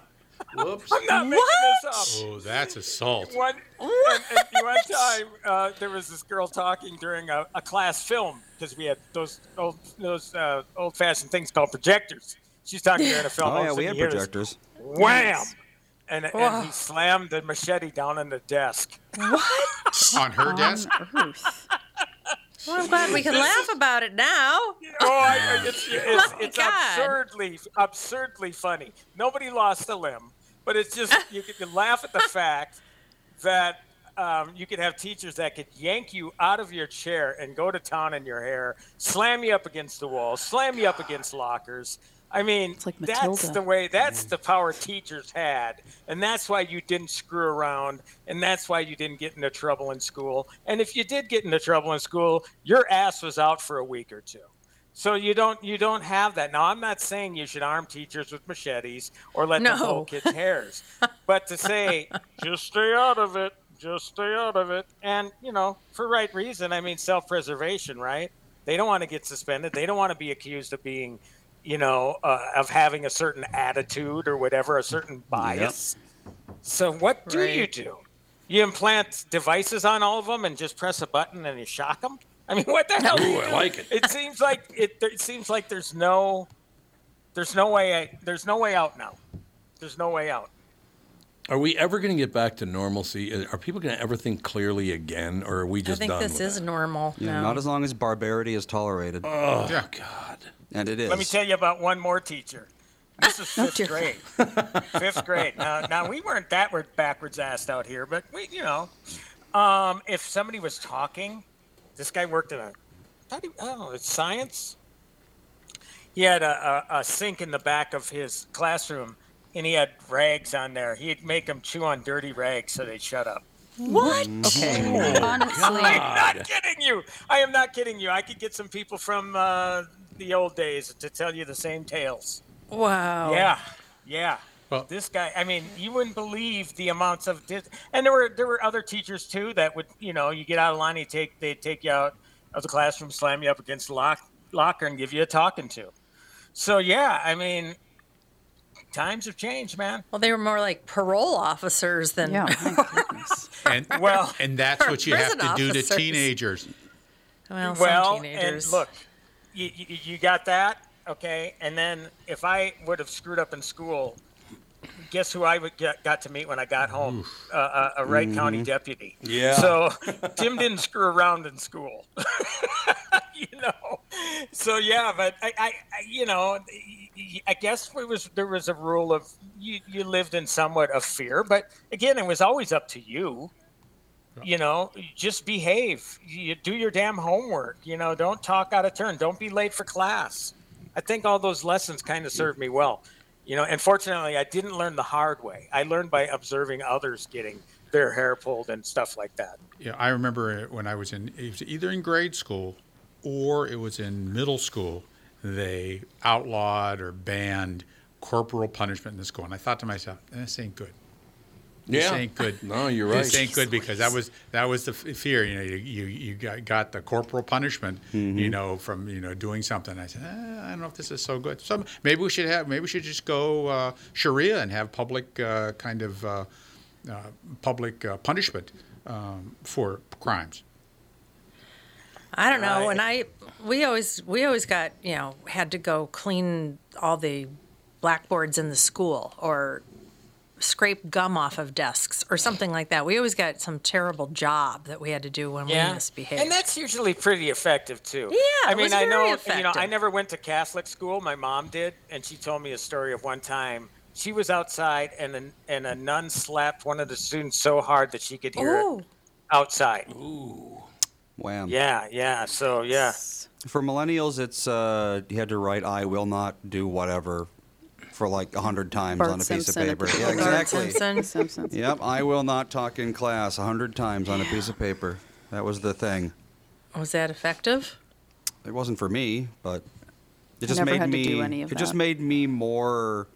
Whoops. I'm not making this up. Oh, that's assault. One, and, and one time, uh, there was this girl talking during a, a class film because we had those old those uh, old fashioned things called projectors. She's talking during a film. Oh all of yeah, we had you this projectors. Wham! And, and he slammed the machete down on the desk. What? On her desk? Earth. Well, I'm glad we can laugh about it now. Oh, it's, it's, it's absurdly, absurdly funny. Nobody lost a limb, but it's just you can laugh at the fact that um, you could have teachers that could yank you out of your chair and go to town in your hair, slam you up against the wall, slam you up against lockers. I mean, like that's the way. That's the power teachers had, and that's why you didn't screw around, and that's why you didn't get into trouble in school. And if you did get into trouble in school, your ass was out for a week or two. So you don't you don't have that. Now I'm not saying you should arm teachers with machetes or let them No. pull kids' hairs, but to say just stay out of it, just stay out of it, and you know for right reason. I mean self-preservation, right? They don't want to get suspended. They don't want to be accused of being, you know, uh, of having a certain attitude or whatever, a certain bias. So what do you do? You implant devices on all of them and just press a button and you shock them? I mean, what the hell? do you Ooh, I like it. It seems like it, it seems like there's no there's no way there's no way out now. There's no way out. Are we ever going to get back to normalcy? Are people going to ever think clearly again, or are we just? I think done this with is that? normal Yeah, now. not as long as barbarity is tolerated, Oh Yeah. God! And it is. Let me tell you about one more teacher. This is fifth dear grade. fifth grade. Now, now we weren't that backwards assed out here, but we, you know, um, if somebody was talking, this guy worked in a, do you, oh, it's science. He had a, a, a sink in the back of his classroom, and he had rags on there. He'd make them chew on dirty rags so they'd shut up. what? Okay. Honestly, I'm not kidding you. I am not kidding you. I could get some people from uh, the old days to tell you the same tales. Wow. Yeah, yeah. Well- this guy. I mean, you wouldn't believe the amounts of. Dis- and there were there were other teachers too that would you know you get out of line, they take they take you out of the classroom, slam you up against the lock, locker, and give you a talking to. So yeah, I mean, times have changed, man. Well, they were more like parole officers than. yeah. And, Well- and that's what you have to do to teenagers. well, well, teenagers. and look, you, you, you got that, okay? And then if I would have screwed up in school, guess who I would get, got to meet when I got home? Uh, a, a Wright County deputy. Yeah. So Tim didn't screw around in school. you know. So yeah, but I, I, I you know, I guess it was there was a rule of you, you lived in somewhat of fear, but again, it was always up to you you know just behave. You do your damn homework you know don't talk out of turn don't be late for class. I think all those lessons kind of served me well you know and fortunately i didn't learn the hard way. I learned by observing others getting their hair pulled and stuff like that. Yeah, I remember when I was in it was either in grade school or it was in middle school. They outlawed or banned corporal punishment in the school, and I thought to myself, "This ain't good. This Yeah. ain't good. No, you're right. This ain't good because that was that was the fear. You know, you you, you got, got the corporal punishment. Mm-hmm. You know, from you know doing something. I said, eh, I don't know if this is so good. So maybe we should have maybe we should just go uh, Sharia and have public uh, kind of uh, uh, public uh, punishment um, for crimes. I don't know. I- And I, we always, we always got, you know, had to go clean all the blackboards in the school or scrape gum off of desks or something like that. We always got some terrible job that we had to do when we misbehaved. and that's usually pretty effective too Yeah, i it mean was i very know you know i never went to catholic school my mom did and she told me a story of one time she was outside and a, and a nun slapped one of the students so hard that she could hear Ooh. it outside Ooh. Wham. Yeah, yeah. So yeah, For millennials, it's uh, you had to write "I will not do whatever" for like a hundred times Bart on a piece of paper. Yeah, Bart Bart exactly. Simpson. Simpsons. Yep, I will not talk in class a hundred times on a piece of paper. That was the thing. Was that effective? It wasn't for me, but it just never made had to me. do any of it just that. made me more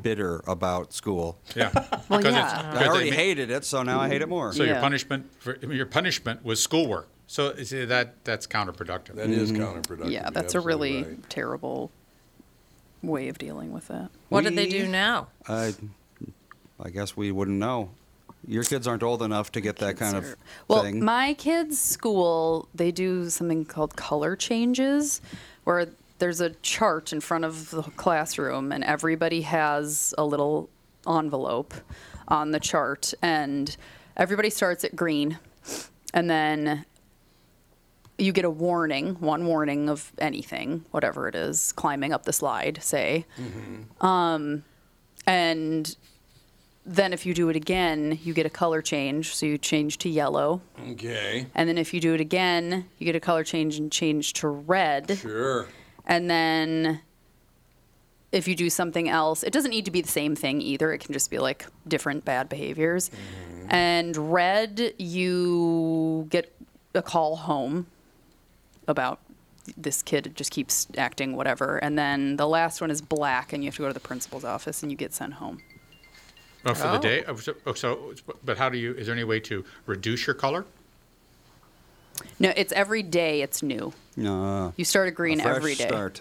bitter about school. Yeah. Well, Because yeah. it's- I already they ma- hated it, so now I hate it more. So your Yeah. punishment for I mean, your punishment was schoolwork. So see, that that's counterproductive. That is mm-hmm. counterproductive. Yeah, You're that's a absolutely really right. terrible way of dealing with that. What did they do now? I, I guess we wouldn't know. Your kids aren't old enough to get that kind of Well, thing. my kids' school, they do something called color changes, where there's a chart in front of the classroom, and everybody has a little envelope on the chart, and everybody starts at green, and then you get a warning, one warning of anything, whatever it is, climbing up the slide, say. Um, and then if you do it again, you get a color change. So you change to yellow. Okay. And then if you do it again, you get a color change and change to red. Sure. And then if you do something else, it doesn't need to be the same thing either. It can just be like different bad behaviors. And red, you get a call home about this kid just keeps acting whatever. And then the last one is black, and you have to go to the principal's office and you get sent home. Oh, for the Oh. day. Oh, so, oh, so, but how do you? Is there any way to reduce your color? No, it's every day it's new. No. You start a green a fresh every day. Start.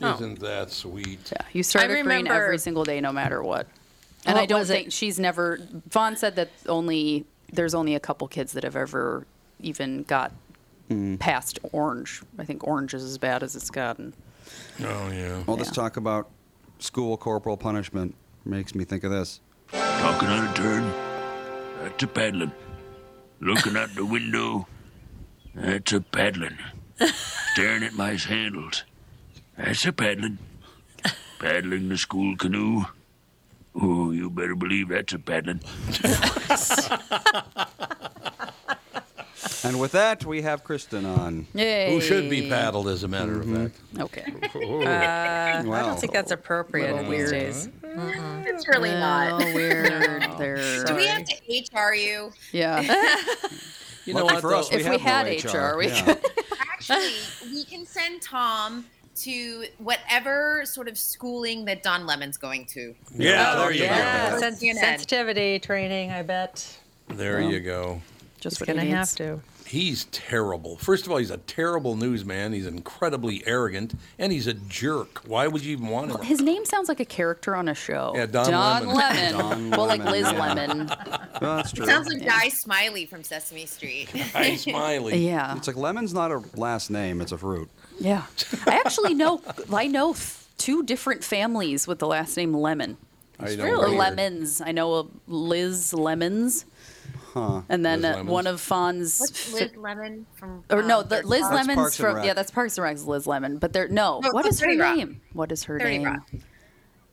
Oh. Isn't that sweet? Yeah, you start I at green every single day, no matter what. And I don't was it? think she's never. Vaughn said that only there's only a couple kids that have ever even got Mm. past orange. I think orange is as bad as it's gotten. Oh yeah. All this talk about school corporal punishment makes me think of this. Talking on a turn. Uh, that's a paddling. Looking out the window. Uh, that's a paddling. Staring at my handles. That's a paddling. Paddling the school canoe. Oh, you better believe that's a paddling. And with that, we have Kristen on. Yay! Who should be paddled, as a matter Mm-hmm. of fact. Okay. Uh, I don't think that's appropriate little these weird. days. It's really not. Oh, weird. There. Do we have to HR you? Yeah. You know Lucky what? for us, though? If have we no had HR. HR, we Yeah. could. Actually, we can send Tom to whatever sort of schooling that Don Lemon's going to. Yeah, there you Yeah, go. sens- sensitivity training. I bet There you go. Just he's what gonna he have to. He's terrible. First of all, he's a terrible newsman. He's incredibly arrogant, and he's a jerk. Why would you even want him? His name sounds like a character on a show. Yeah, Don Lemon. Lemon. Don well, like Liz yeah. Lemon. Well, that's true. Sounds like Guy Smiley from Sesame Street. Guy Smiley. Yeah. It's like lemon's not a last name; it's a fruit. Yeah. I actually know I know th- two different families with the last name Lemon. I know. Or. Lemons. I know a Liz Lemons. Huh. And then uh, one of Fawn's What's Liz Lemon from? or no, the Liz Rock? Lemons Parks from yeah, that's Parks and Rec's Liz Lemon. But they're no, No, what it's is her Rock. name? What is her 30 name? Rock.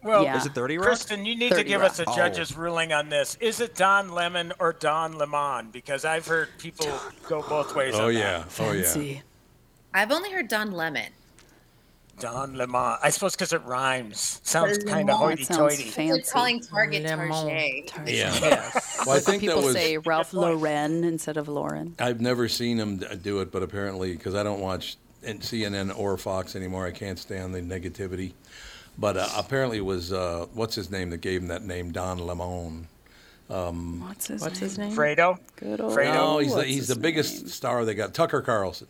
Well, Yeah. Is it 30 Rock? Kristen, you need to give Rock. us a Oh. judge's ruling on this. Is it Don Lemon or Don Lemon? Because I've heard people go both ways Oh on yeah. Oh yeah. Fancy. I've only heard Don Lemon. Don Lemon. I suppose because it rhymes. Sounds kind of hoity-toity. fancy. They're calling Target Lemon. Target. Yeah. Well, I think People was. say Ralph Lauren instead of Lauren. I've never seen him do it, but apparently, because I don't watch CNN or Fox anymore, I can't stand the negativity. But uh, apparently, it was uh, what's his name that gave him that name, Don Lemon. What's his What's name? his name? Fredo. Good old. Fredo? No, he's the, he's the biggest name? star they got. Tucker Carlson.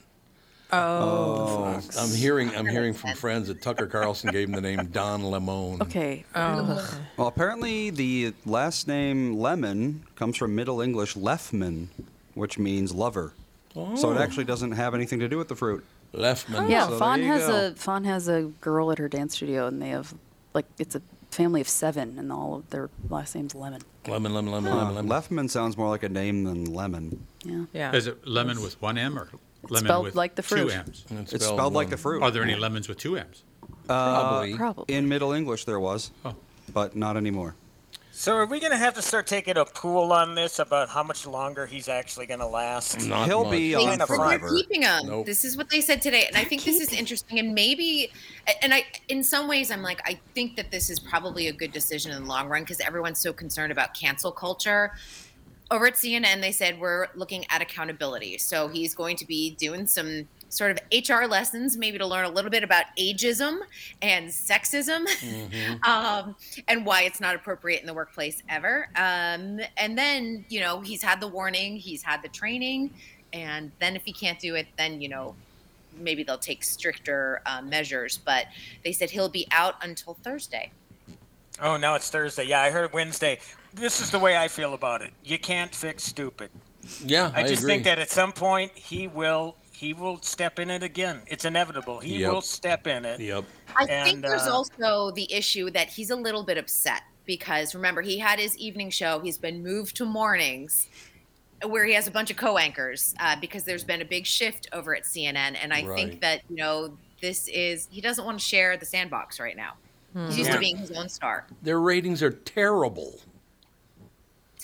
Oh, I'm hearing I'm hearing from friends that Tucker Carlson gave him the name Don Lemon. Okay. oh. Well, apparently the last name Lemon comes from Middle English lefman, which means lover. Oh. So it actually doesn't have anything to do with the fruit. Leftman. Yeah, So Fawn has go. a Fawn has a girl at her dance studio, and they have like it's a family of seven, and all of their last name's Lemon. Lemon, lemon, lemon, Uh, lemon, lemon. Lefman sounds more like a name than lemon. Yeah. Yeah. Is it lemon with one M or lemon spelled with like the fruit. two fruit. M's? It's spelled like the fruit. Are there any lemons with two M's? Probably. Probably. In Middle English there was, Oh. but not anymore. So are we going to have to start taking a pool on this about how much longer he's actually going to last? Not He'll much. be They- on They're forever. They're keeping them. Nope. This is what they said today, and I think this is interesting. And maybe, and I, in some ways, I'm like, I think that this is probably a good decision in the long run because everyone's so concerned about cancel culture. Over at CNN, they said we're looking at accountability. So he's going to be doing some sort of HR lessons, maybe to learn a little bit about ageism and sexism, um, and why it's not appropriate in the workplace ever. Um, and then, you know, he's had the warning, he's had the training, and then if he can't do it, then you know maybe they'll take stricter uh, measures. But they said he'll be out until Thursday. Oh, now it's Thursday. Yeah, I heard Wednesday. This is the way I feel about it. You can't fix stupid. Yeah, I I just agree. think that at some point he will he will step in it again. It's inevitable. He Yep. will step in it. Yep. I think there's uh, also the issue that he's a little bit upset because remember he had his evening show. He's been moved to mornings, where he has a bunch of co-anchors uh, because there's been a big shift over at CNN. And I Right. think that you know this is he doesn't want to share the sandbox right now. He's used Yeah. to being his own star. Their ratings are terrible.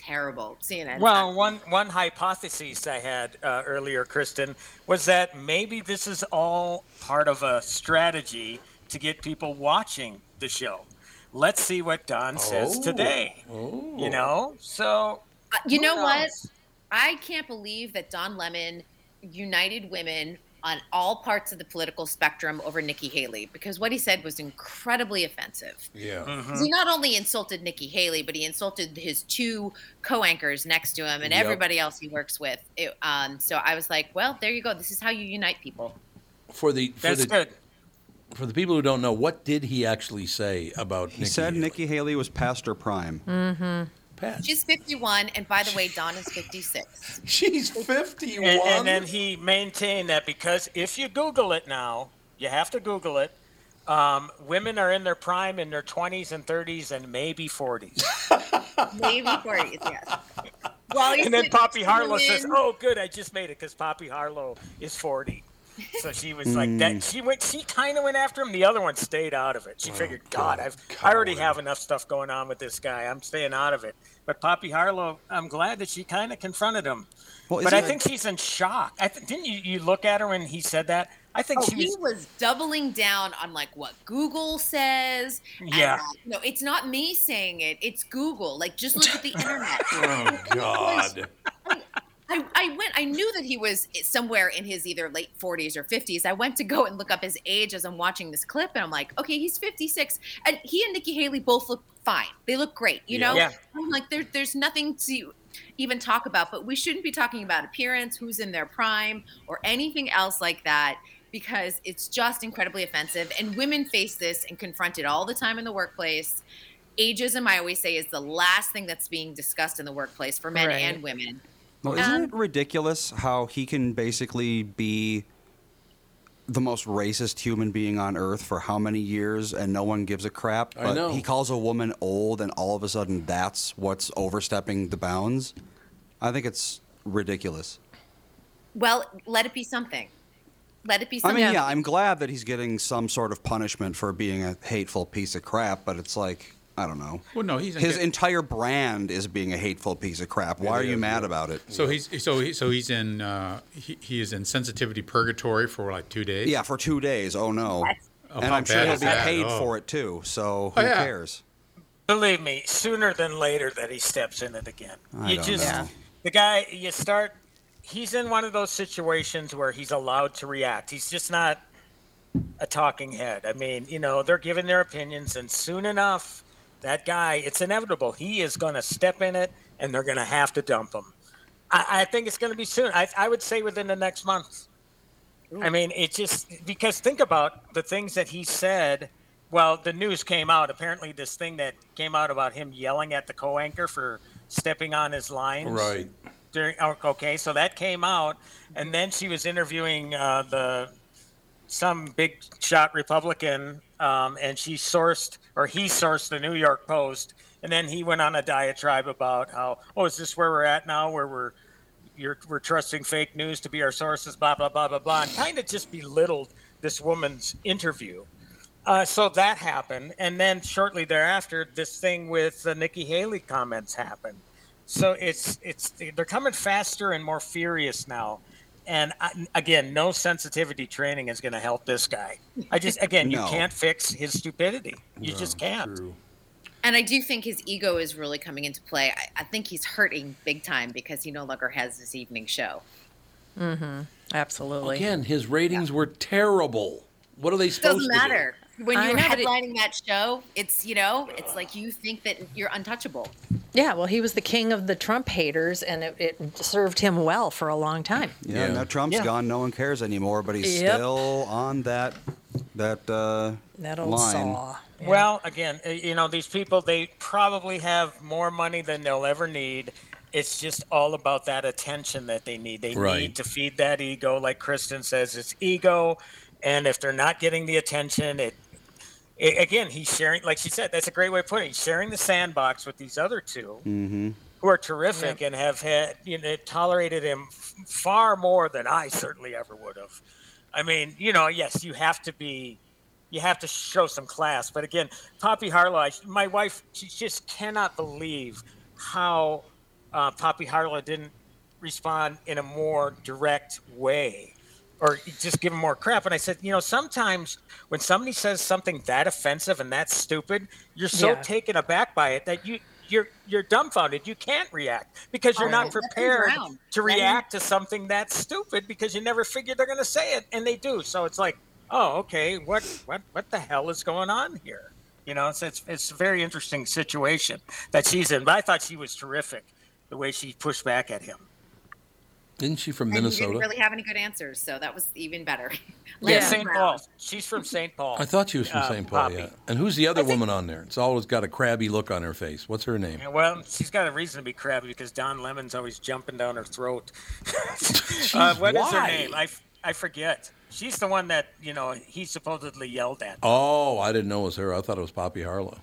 Terrible CNN. Well, one one hypothesis I had uh, earlier, Kristen, was that maybe this is all part of a strategy to get people watching the show. Let's see what Don says Oh. today. Oh. You know, so Uh, you who know what? I can't believe that Don Lemon united women on all parts of the political spectrum over Nikki Haley because what he said was incredibly offensive. Yeah. Mm-hmm. He not only insulted Nikki Haley, but he insulted his two co-anchors next to him and Yep. everybody else he works with. It, um, so I was like, well, there you go. This is how you unite people. For the for That's the good. for the people who don't know, what did he actually say about He Nikki said Haley? Nikki Haley was past her prime. Pat. She's 51, and by the way, Don is 56. She's 51. And, and then he maintained that because if you Google it now, you have to Google it. Um, women are in their prime in their 20s and 30s and maybe 40s. Maybe 40s, yes. Well, and then Poppy Harlow says, "Oh, good, I just made it because Poppy Harlow is 40." So she was like that. She went. She kind of went after him. The other one stayed out of it. She figured, God, I've I already have enough stuff going on with this guy. I'm staying out of it. But Poppy Harlow, I'm glad that she kind of confronted him. Well, but I isn't think she's in shock. I th- didn't you, you look at her when he said that? I think Oh, she he was. was doubling down on like what Google says. and, Yeah. uh, no, it's not me saying it. It's Google. Like, just look at the internet. Oh God. I, I went. I knew that he was somewhere in his either late 40s or 50s. I went to go and look up his age as I'm watching this clip, and I'm like, okay, he's 56, and he and Nikki Haley both look fine. They look great. You know, Yeah. I'm like, there, there's nothing to even talk about. But we shouldn't be talking about appearance, who's in their prime, or anything else like that. Because it's just incredibly offensive, and women face this and confront it all the time in the workplace. Ageism, I always say, is the last thing that's being discussed in the workplace for men Right. and women. Well, isn't Um, it ridiculous how he can basically be the most racist human being on earth for how many years and no one gives a crap? I But know. he calls a woman old and all of a sudden that's what's overstepping the bounds? I think it's ridiculous. Well, let it be something. Let it be something. I mean, yeah, I'm glad that he's getting some sort of punishment for being a hateful piece of crap, but it's like, I don't know. Well, no, he's His entire brand is being a hateful piece of crap. Why are you is, mad yeah. about it? So he's so he, so he's in uh, he, he is in sensitivity purgatory for like two days. Yeah, for two days. Oh no. Oh, and I'm sure he'll be that? paid Oh. for it too. So who Oh, yeah. cares? Believe me, sooner than later that he steps in it again. I you don't just know. the guy you start he's in one of those situations where he's allowed to react. He's just not a talking head. I mean, you know, they're giving their opinions and soon enough that guy, it's inevitable. He is going to step in it and they're going to have to dump him. I, I think it's going to be soon. I, I would say within the next month. I mean, it just because think about the things that he said. Well, the news came out. Apparently, this thing that came out about him yelling at the co-anchor for stepping on his lines. Right. During, oh, okay, so that came out, and then she was interviewing uh, the some big shot Republican, um, and she sourced or he sourced the New York Post, and then he went on a diatribe about how, oh, is this where we're at now, where we're you're, we're trusting fake news to be our sources, blah blah blah blah blah, and kind of just belittled this woman's interview. Uh, so that happened, and then shortly thereafter, this thing with the Nikki Haley comments happened. So it's it's they're coming faster and more furious now, and I, again, no sensitivity training is going to help this guy. I just again, you can't fix his stupidity. You just can't. True. And I do think his ego is really coming into play. I, I think he's hurting big time because he no longer has his evening show. Mm-hmm. Absolutely. Again, his ratings were terrible. What are they supposed Doesn't to matter. When you're know, but it- headlining that show, it's you know, it's like you think that you're untouchable. Yeah, well, he was the king of the Trump haters, and it, it served him well for a long time. Yeah, now Trump's Yeah. gone. No one cares anymore, but he's Yep. still on that that uh, That old line. saw. Well, again, uh, you know, these people, they probably have more money than they'll ever need. It's just all about that attention that they need. They Right. need to feed that ego. Like Kristen says, it's ego. And if they're not getting the attention, it, it again, he's sharing, like she said, that's a great way of putting it. He's sharing the sandbox with these other two Mm-hmm. who are terrific and have had, you know, tolerated him far more than I certainly ever would have. I mean, you know, yes, you have to be, you have to show some class. But again, Poppy Harlow, I, my wife, she just cannot believe how uh, Poppy Harlow didn't respond in a more direct way or just give him more crap. And I said, you know, sometimes when somebody says something that offensive and that stupid, you're so Yeah. taken aback by it that you you're you're dumbfounded. You can't react because you're Oh, not prepared to react to something that stupid because you never figured they're going to say it, and they do. So it's like, oh, okay, what what what the hell is going on here? You know, it's it's, it's a very interesting situation that she's in. But I thought she was terrific, the way she pushed back at him. Isn't she from And he Minnesota? didn't really have any good answers, so that was even better. Yeah, St. Paul. She's from St. Paul. I thought she was from Uh, St. Paul, Poppy. yeah. And who's the other woman on there? It's always got a crabby look on her face. What's her name? Yeah, well, she's got a reason to be crabby because Don Lemon's always jumping down her throat. uh, what is her why? name? I, f- I forget. She's the one that you know he supposedly yelled at. Oh, I didn't know it was her. I thought it was Poppy Harlow.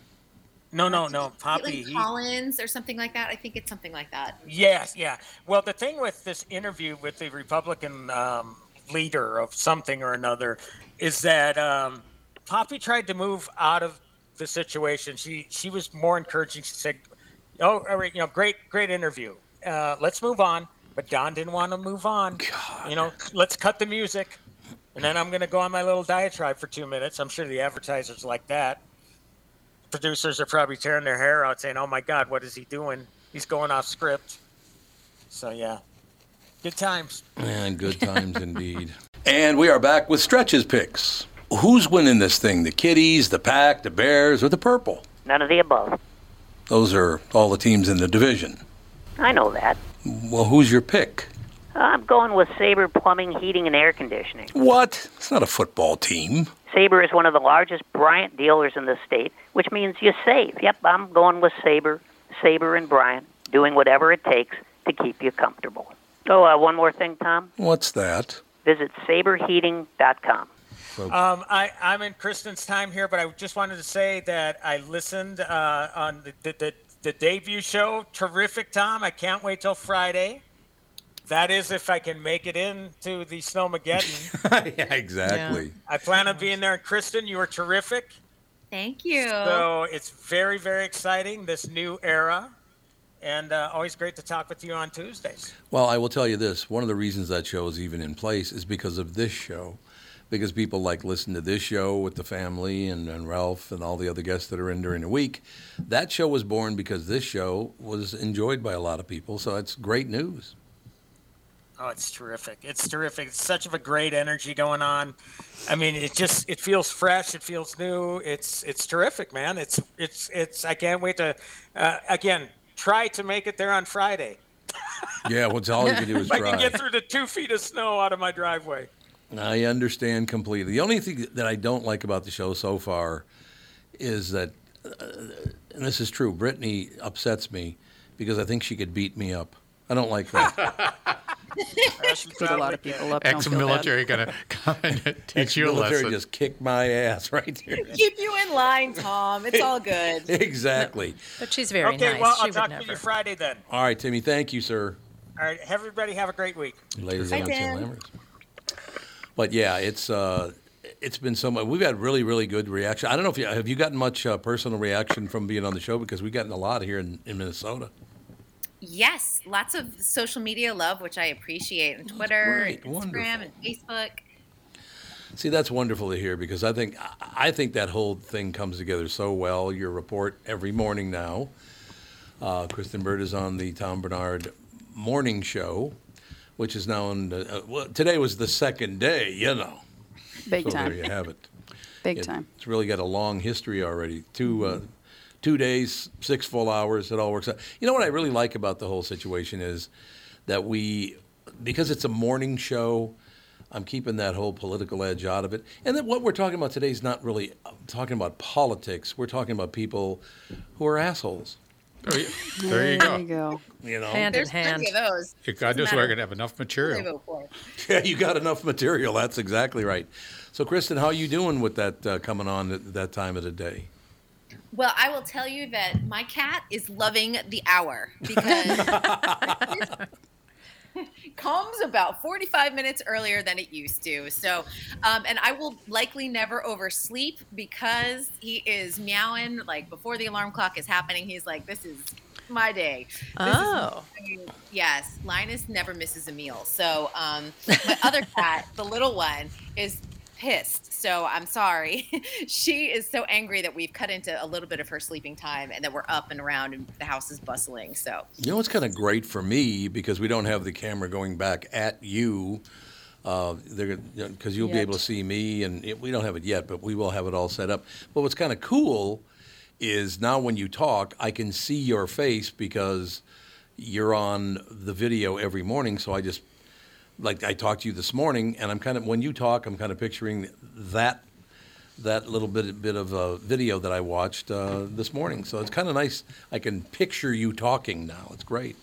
No, no, no, Poppy. Kaitlan he- Collins or something like that. I think it's something like that. Yes, yeah. Well, the thing with this interview with the Republican um, leader of something or another is that um, Poppy tried to move out of the situation. She she was more encouraging. She said, "Oh, all right, you know, great, great interview. Uh, let's move on." But Don didn't want to move on. You know, let's cut the music, and then I'm going to go on my little diatribe for two minutes. I'm sure the advertisers like that. Producers are probably tearing their hair out, saying, "Oh my God, what is he doing? He's going off script." So yeah, good times. And good times indeed. And we are back with stretches picks. Who's winning this thing? The Kitties, the Pack, the Bears, or the Purple? None of the above. Those are all the teams in the division. I know that. Well, who's your pick? I'm going with Sabre Plumbing, Heating, and Air Conditioning. What? It's not a football team. Sabre is one of the largest Bryant dealers in the state, which means you save. Yep, I'm going with Sabre, Sabre and Bryant, doing whatever it takes to keep you comfortable. Oh, uh, one more thing, Tom. What's that? Visit saberheating.com. Um, I, I'm in Kristen's time here, but I just wanted to say that I listened uh, on the, the, the, the debut show. Terrific, Tom. I can't wait till Friday. That is, if I can make it into the Snowmageddon. yeah, exactly. I plan on being there. And Kristen, you were terrific. Thank you. So it's very, very exciting, this new era. And uh, always great to talk with you on Tuesdays. Well, I will tell you this. One of the reasons that show is even in place is because of this show. Because people like listen to this show with the family and, and Ralph and all the other guests that are in during the week. That show was born because this show was enjoyed by a lot of people. So it's great news. Oh, it's terrific. It's terrific. It's such of a great energy going on. I mean, it just it feels fresh. It feels new. It's it's terrific, man. It's it's it's. I can't wait to uh, again try to make it there on Friday. Yeah, what's all you can do is I can get through the two feet of snow out of my driveway. I understand completely. The only thing that I don't like about the show so far is that, uh, and this is true, Brittany upsets me because I think she could beat me up. I don't like that. Put a lot of people up. don't feel bad. Ex-military gonna come and teach you a lesson. just kicked my ass right there. Keep you in line, Tom. It's all good. exactly. But she's very okay, nice. well, I'll would talk never. to you Friday then. All right, Timmy. Thank you, sir. All right, everybody have a great week. Ladies and gentlemen. But yeah, it's uh, it's been so much. We've had really, really good reaction. I don't know if you have you gotten much uh, personal reaction from being on the show because we've gotten a lot here in, in Minnesota. Yes, lots of social media love, which I appreciate on Twitter, great, and Instagram, and Facebook. See, that's wonderful to hear because I think I think that whole thing comes together so well. Your report every morning now. Uh, Kristen Bird is on the Tom Barnard Morning Show, which is now on. The, uh, well, today was the second day, you know. Big so time. there you have it. Big It- time. It's really got a long history already. Two, uh, two days, six full hours. It all works out. You know what I really like about the whole situation is that we, because it's a morning show. I'm keeping that whole political edge out of it. And then what we're talking about today is not really uh, talking about politics. We're talking about people who are assholes. There you, there you go. you go. You know, Hand There's in hand. plenty of those. God Doesn't knows we're going to have enough material. Yeah, you got enough material. That's exactly right. So, Kristen, how are you doing with that uh, coming on at that time of the day? Well, I will tell you that my cat is loving the hour because comes about 45 minutes earlier than it used to. So, um, and I will likely never oversleep because he is meowing like before the alarm clock is happening. He's like, "This is my day." This is Oh. my- yes, Linus never misses a meal. So, um, my other cat, the little one, is pissed. So I'm sorry. she is so angry that we've cut into a little bit of her sleeping time and that we're up and around and the house is bustling. So You know, it's kind of great for me because we don't have the camera going back at you. Uh, because you'll be able to see me, and it, we don't have it yet, but we will have it all set up. But what's kind of cool is now when you talk, I can see your face because you're on the video every morning. So I just like I talked to you this morning, and I'm kind of when you talk, I'm kind of picturing that that little bit bit of a video that I watched uh, this morning. So it's kind of nice. I can picture you talking now. It's great.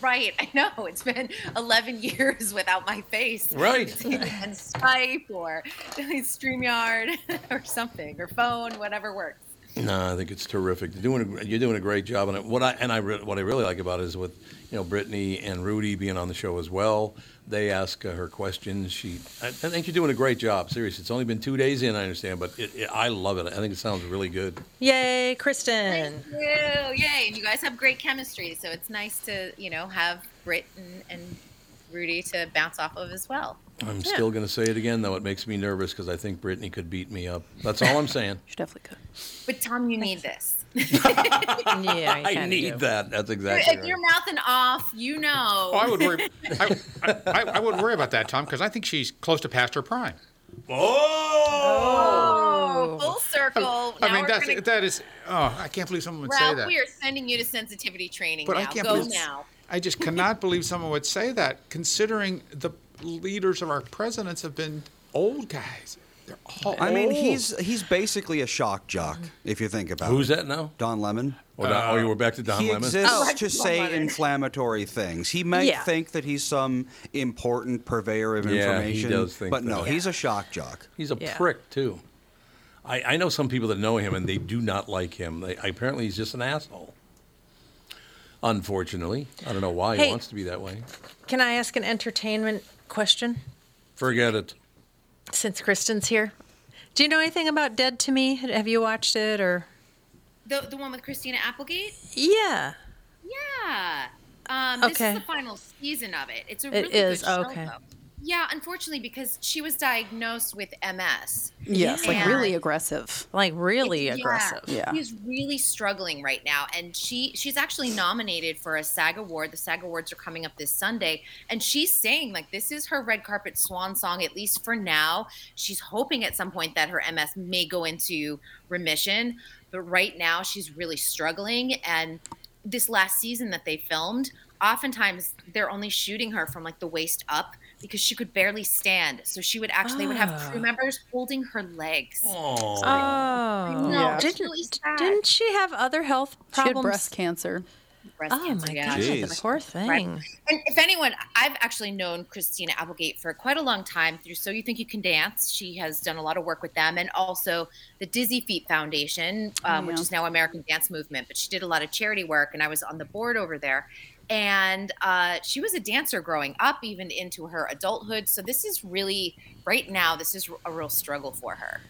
Right, I know. It's been 11 years without my face. Right. Been Skype or StreamYard or something or phone, whatever works. No, I think it's terrific. You're doing a, you're doing a great job, and what I and I re, what I really like about it is with you know Brittany and Rudy being on the show as well. They ask uh, her questions. She, I, I think you're doing a great job. Seriously, it's only been two days in. I understand, but it, it, I love it. I think it sounds really good. Yay, Kristen. Thank you. Yay. And you guys have great chemistry. So it's nice to, you know, have Britt and, and Rudy to bounce off of as well. I'm still going to say it again, though. It makes me nervous because I think Brittany could beat me up. That's all I'm saying. She definitely could. But Tom, you need this. Yeah, I need do. that. That's exactly if right. you're mouthing off, you know. Oh, I would worry. I, I, I wouldn't worry about that, Tom, because I think she's close to past her prime. Oh, oh. full circle. I now mean, that's gonna, that is. Oh, I can't believe someone would say Ralph, that. we are sending you to sensitivity training But now. I can't Go believe now. I just cannot believe someone would say that, considering the leaders of our presidents have been old guys. They're all I mean, he's he's basically a shock jock if you think about Who's it. Who's that now? Don Lemon. Oh, Don- oh, you were back to Don he Lemon? exists Oh. to say inflammatory things. He might Yeah. think that he's some important purveyor of Yeah, he information, does think but that. no, he's a shock jock. He's a Yeah. prick too. I, I know some people that know him and they do not like him. They, apparently, he's just an asshole. Unfortunately, I don't know why he wants to be that way. Can I ask an entertainment question Forget it. since Kristen's here? Do you know anything about Dead to Me? Have you watched it or? The, the one with Christina Applegate? Yeah. Yeah. Um, this Okay. is the final season of it. It's a really is, good show, okay. though. Yeah, unfortunately, because she was diagnosed with MS. Yes, like really aggressive. Like really Yeah. aggressive. Yeah. She's really struggling right now, and she she's actually nominated for a SAG award. The SAG awards are coming up this Sunday, and she's saying like this is her red carpet swan song, at least for now. She's hoping at some point that her MS may go into remission, but right now she's really struggling. And this last season that they filmed, oftentimes they're only shooting her from like the waist up because she could barely stand. So she would actually they would have crew Ah. members holding her legs. Oh. know, Yeah. Didn't, really didn't she have other health She had problems? breast cancer. breast oh cancer. my yeah. god, Jeez. the poor Right. thing. And if anyone, I've actually known Christina Applegate for quite a long time through So You Think You Can Dance. She has done a lot of work with them and also the Dizzy Feet Foundation, um, Oh, which is now American Dance Movement. But she did a lot of charity work and I was on the board over there. And uh, she was a dancer growing up, even into her adulthood. So this is really, right now, this is a real struggle for her.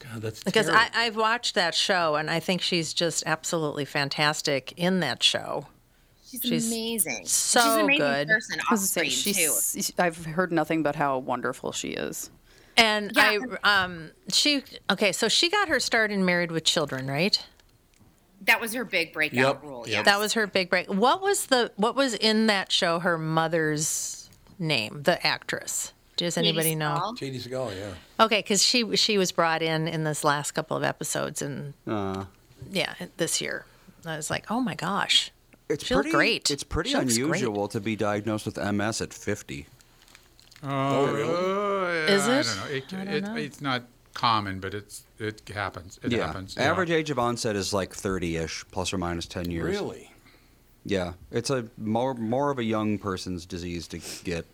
God, that's Because terrible. I, I've watched that show and I think she's just absolutely fantastic in that show. She's, She's amazing. so She's an amazing good. person I off was gonna say, screen, too. she's, I've heard nothing but how wonderful she is. And Yeah. I, um, she, okay, so she got her start in Married with Children, right? That was her big breakout Yep, role. yep. Yes. That was her big break. What was the, what was in that show her mother's name, the actress? Does anybody know? Katey Sagal, yeah. Okay, because she she was brought in in this last couple of episodes, and Uh, yeah, this year. I was like, oh my gosh, it's she pretty great. It's pretty She looks great. unusual to be diagnosed with MS at 50. Oh, really? Is I it? don't know. It, I don't it, know. It's not common, but it's it happens. It yeah. happens. yeah. Average age of onset is like 30-ish, plus or minus 10 years. Really? Yeah, it's a more more of a young person's disease to get,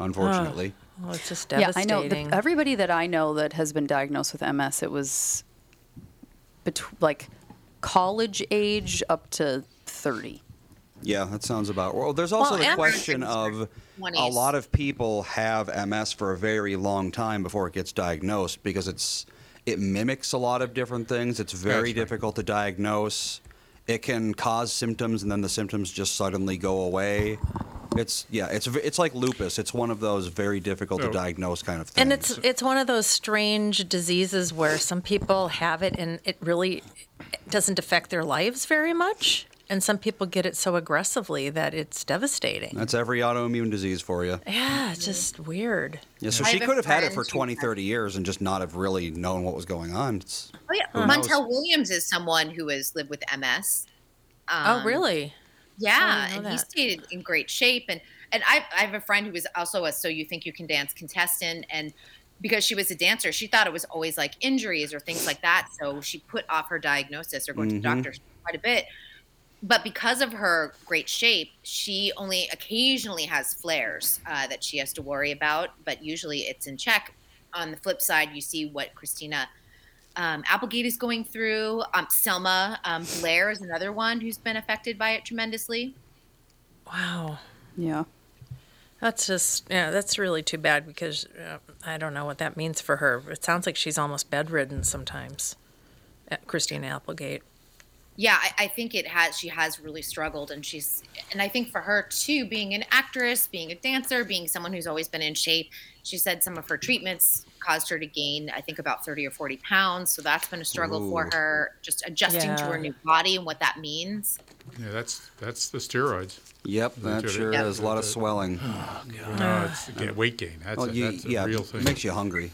unfortunately. Oh, it's just devastating. Yeah, I know. The, everybody that I know that has been diagnosed with MS, it was bet- like college age up to 30. Yeah, that sounds about. Well, there's also Well, the and- question of a lot of people have MS for a very long time before it gets diagnosed because it's it mimics a lot of different things. It's very difficult to diagnose. It can cause symptoms and then the symptoms just suddenly go away. It's yeah, it's it's like lupus. It's one of those very difficult to diagnose kind of things. And it's it's one of those strange diseases where some people have it and it really doesn't affect their lives very much, and some people get it so aggressively that it's devastating. That's every autoimmune disease for you. Yeah, it's just weird. Yeah, so I she have could have had it for who 20, 30 years and just not have really known what was going on. It's, Oh yeah, Who knows? Montel Williams is someone who has lived with MS. oh, Um, really? Yeah, Oh, I didn't and know he stayed in great shape. And and I, I have a friend who was also a So You Think You Can Dance contestant, and because she was a dancer, she thought it was always like injuries or things like that. So she put off her diagnosis or going to Mhm. the doctor quite a bit. But because of her great shape, she only occasionally has flares uh, that she has to worry about. But usually it's in check. On the flip side, you see what Christina um, Applegate is going through. Um, Selma um, Blair is another one who's been affected by it tremendously. Wow. Yeah. That's just yeah, that's really too bad because uh, I don't know what that means for her. It sounds like she's almost bedridden sometimes. Uh, Christine Applegate. Yeah, I, I think it has. She has really struggled, and she's, and I think for her too, being an actress, being a dancer, being someone who's always been in shape. She said some of her treatments caused her to gain, I think, about thirty or forty pounds. So that's been a struggle for her, just adjusting to her new body and what that means. Yeah, that's that's the steroids. Yep, that sure is. A lot of swelling. Oh, No, it's ga- weight gain. That's, Well, a, you- that's a yeah, real it thing. makes you hungry.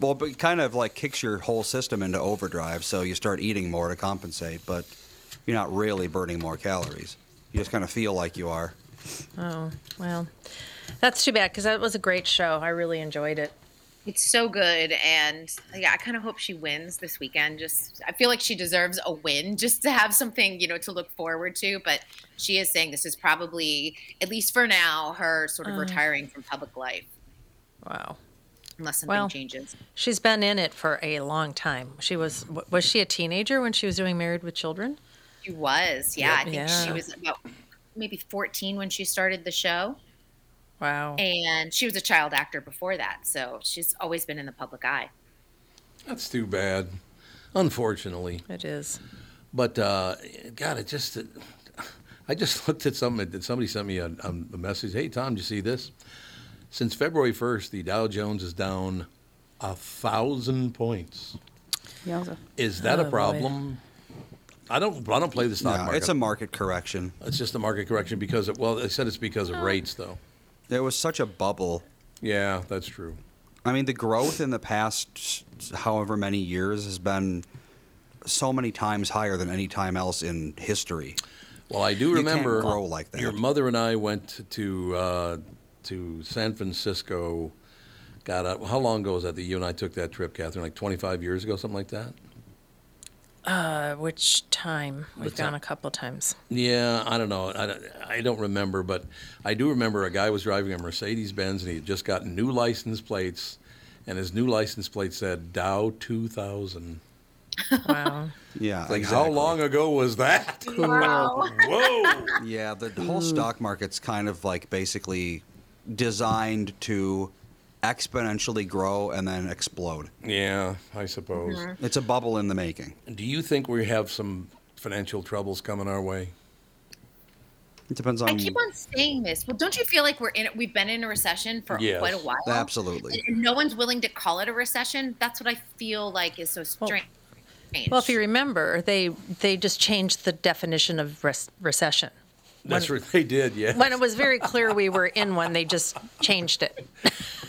Well, but it kind of like kicks your whole system into overdrive, so you start eating more to compensate, but you're not really burning more calories. You just kind of feel like you are. Oh well, that's too bad because that was a great show. I really enjoyed it. It's so good, and yeah, I kind of hope she wins this weekend. Just, I feel like she deserves a win, just to have something, you know, to look forward to. But she is saying this is probably, at least for now, her sort of Uh. retiring from public life, Wow. Unless something Well, changes. She's been in it for a long time. She was was she a teenager when she was doing Married with Children? She was, yeah. I think she was about maybe 14 when she started the show, Wow. and she was a child actor before that, so she's always been in the public eye. That's too bad, unfortunately. It is. But uh, God, it just. I just looked at something. Somebody sent me a, a message. Hey, Tom, did you see this? Since February 1st, the Dow Jones is down a thousand points. Yowza. Is that Oh, a boy. problem? I don't. I don't play the stock No, market. it's a market correction. It's just a market correction because of, well, they said it's because of rates though. There was such a bubble. Yeah, that's true. I mean, the growth in the past however many years has been so many times higher than any time else in history. Well, I do You can't remember grow like that. Your mother and I went to uh, to San Francisco. God, uh, how long ago was that that you and I took that trip, Catherine? Like 25 years ago, something like that. Uh, which time? We've gone a couple times. Yeah, I don't know. I don't, I don't remember, but I do remember a guy was driving a Mercedes Benz and he had just gotten new license plates, and his new license plate said Dow 2000. Wow. Yeah, Like, exactly. how long ago was that? Wow. Whoa. Yeah, the whole stock market's kind of like basically designed to exponentially grow and then explode. Yeah, I suppose. Mm-hmm. It's a bubble in the making. Do you think we have some financial troubles coming our way? It depends on. I keep on saying this. Well, don't you feel like we're in? We've been in a recession for Yes, quite a while. absolutely. And no one's willing to call it a recession. That's what I feel like is so strange. Well, if you remember, they they just changed the definition of res- recession. That's what they did, yeah. When it was very clear we were in one, they just changed it.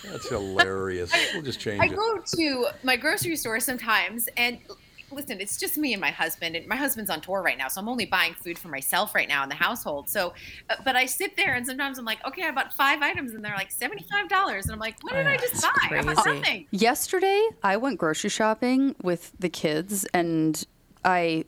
That's hilarious. We'll just change I it. I go to my grocery store sometimes, and listen, it's just me and my husband. And my husband's on tour right now, so I'm only buying food for myself right now in the household. So, uh, but I sit there, and sometimes I'm like, okay, I bought five items, and they're like seventy-five dollars, and I'm like, what did I just buy? I bought nothing. Yesterday, I went grocery shopping with the kids, and I,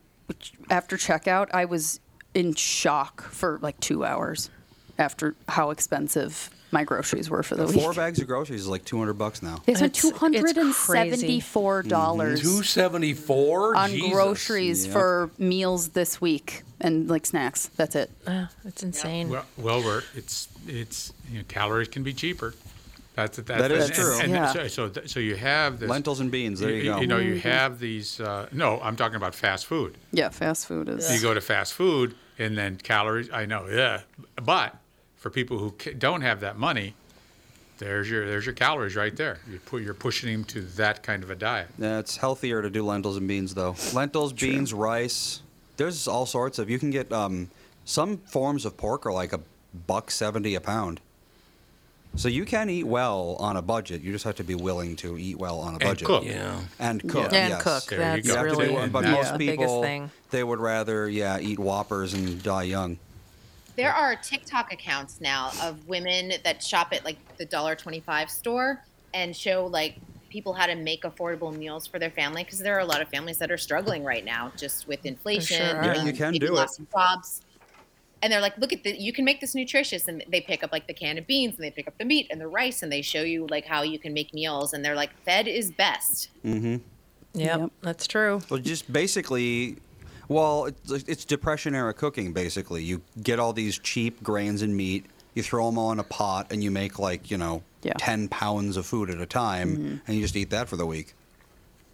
after checkout, I was in shock for like two hours after how expensive my groceries were for the week. Four bags of groceries is like 200 bucks now. They spent It's- two it's hundred and crazy. seventy-four dollars Two seventy four on groceries for meals this week and like snacks. That's it. Uh, it's insane. Well, well, we're, it's it's you know, calories can be cheaper. That's that's That is and- true. And, Yeah. so, so so you have this Lentils and beans. There you, go. You know, you have these. Uh, no, I'm talking about fast food. Yeah, fast food is. You go to fast food and then calories. I know, yeah. But for people who don't have that money, there's your there's your calories right there. You put you're pushing them to that kind of a diet. Yeah, it's healthier to do lentils and beans though. Lentils, beans, rice. There's all sorts of. You can get um, some forms of pork are like a buck seventy a pound. So you can eat well on a budget. You just have to be willing to eat well on a And budget. cook. Yeah. And cook. And yes. cook. There That's. You really do but yeah, most the biggest people thing. they would rather yeah eat whoppers and die young. There are TikTok accounts now of women that shop at like the dollar twenty-five store and show like people how to make affordable meals for their family because there are a lot of families that are struggling right now just with inflation. sure. Yeah, you um, can do it. lost some jobs. And they're like, look at the, you can make this nutritious. And they pick up like the can of beans and they pick up the meat and the rice and they show you like how you can make meals. And they're like, fed is best. Mm-hmm. Yep, Yep. that's true. Well, just basically, well, it's, it's depression era cooking. Basically, you get all these cheap grains and meat, you throw them all in a pot, and you make like you know Yeah. ten pounds of food at a time, and you just eat that for the week.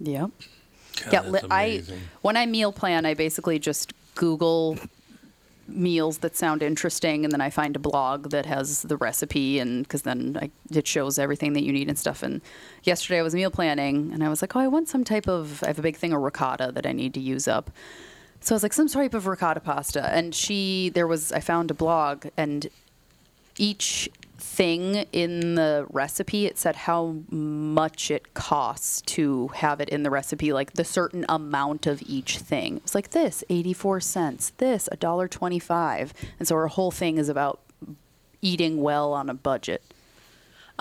Yep. God, yeah, that's li- I amazing. when I meal plan, I basically just Google meals that sound interesting, and then I find a blog that has the recipe, and because then I, it shows everything that you need and stuff. And yesterday I was meal planning, and I was like, oh, I want some type of. I have a big thing of ricotta that I need to use up. So I was like, some type of ricotta pasta, and she there was I found a blog, and each thing in the recipe it said how much it costs to have it in the recipe like the certain amount of each thing. It was like this 84 cents this $1.25 and so our whole thing is about eating well on a budget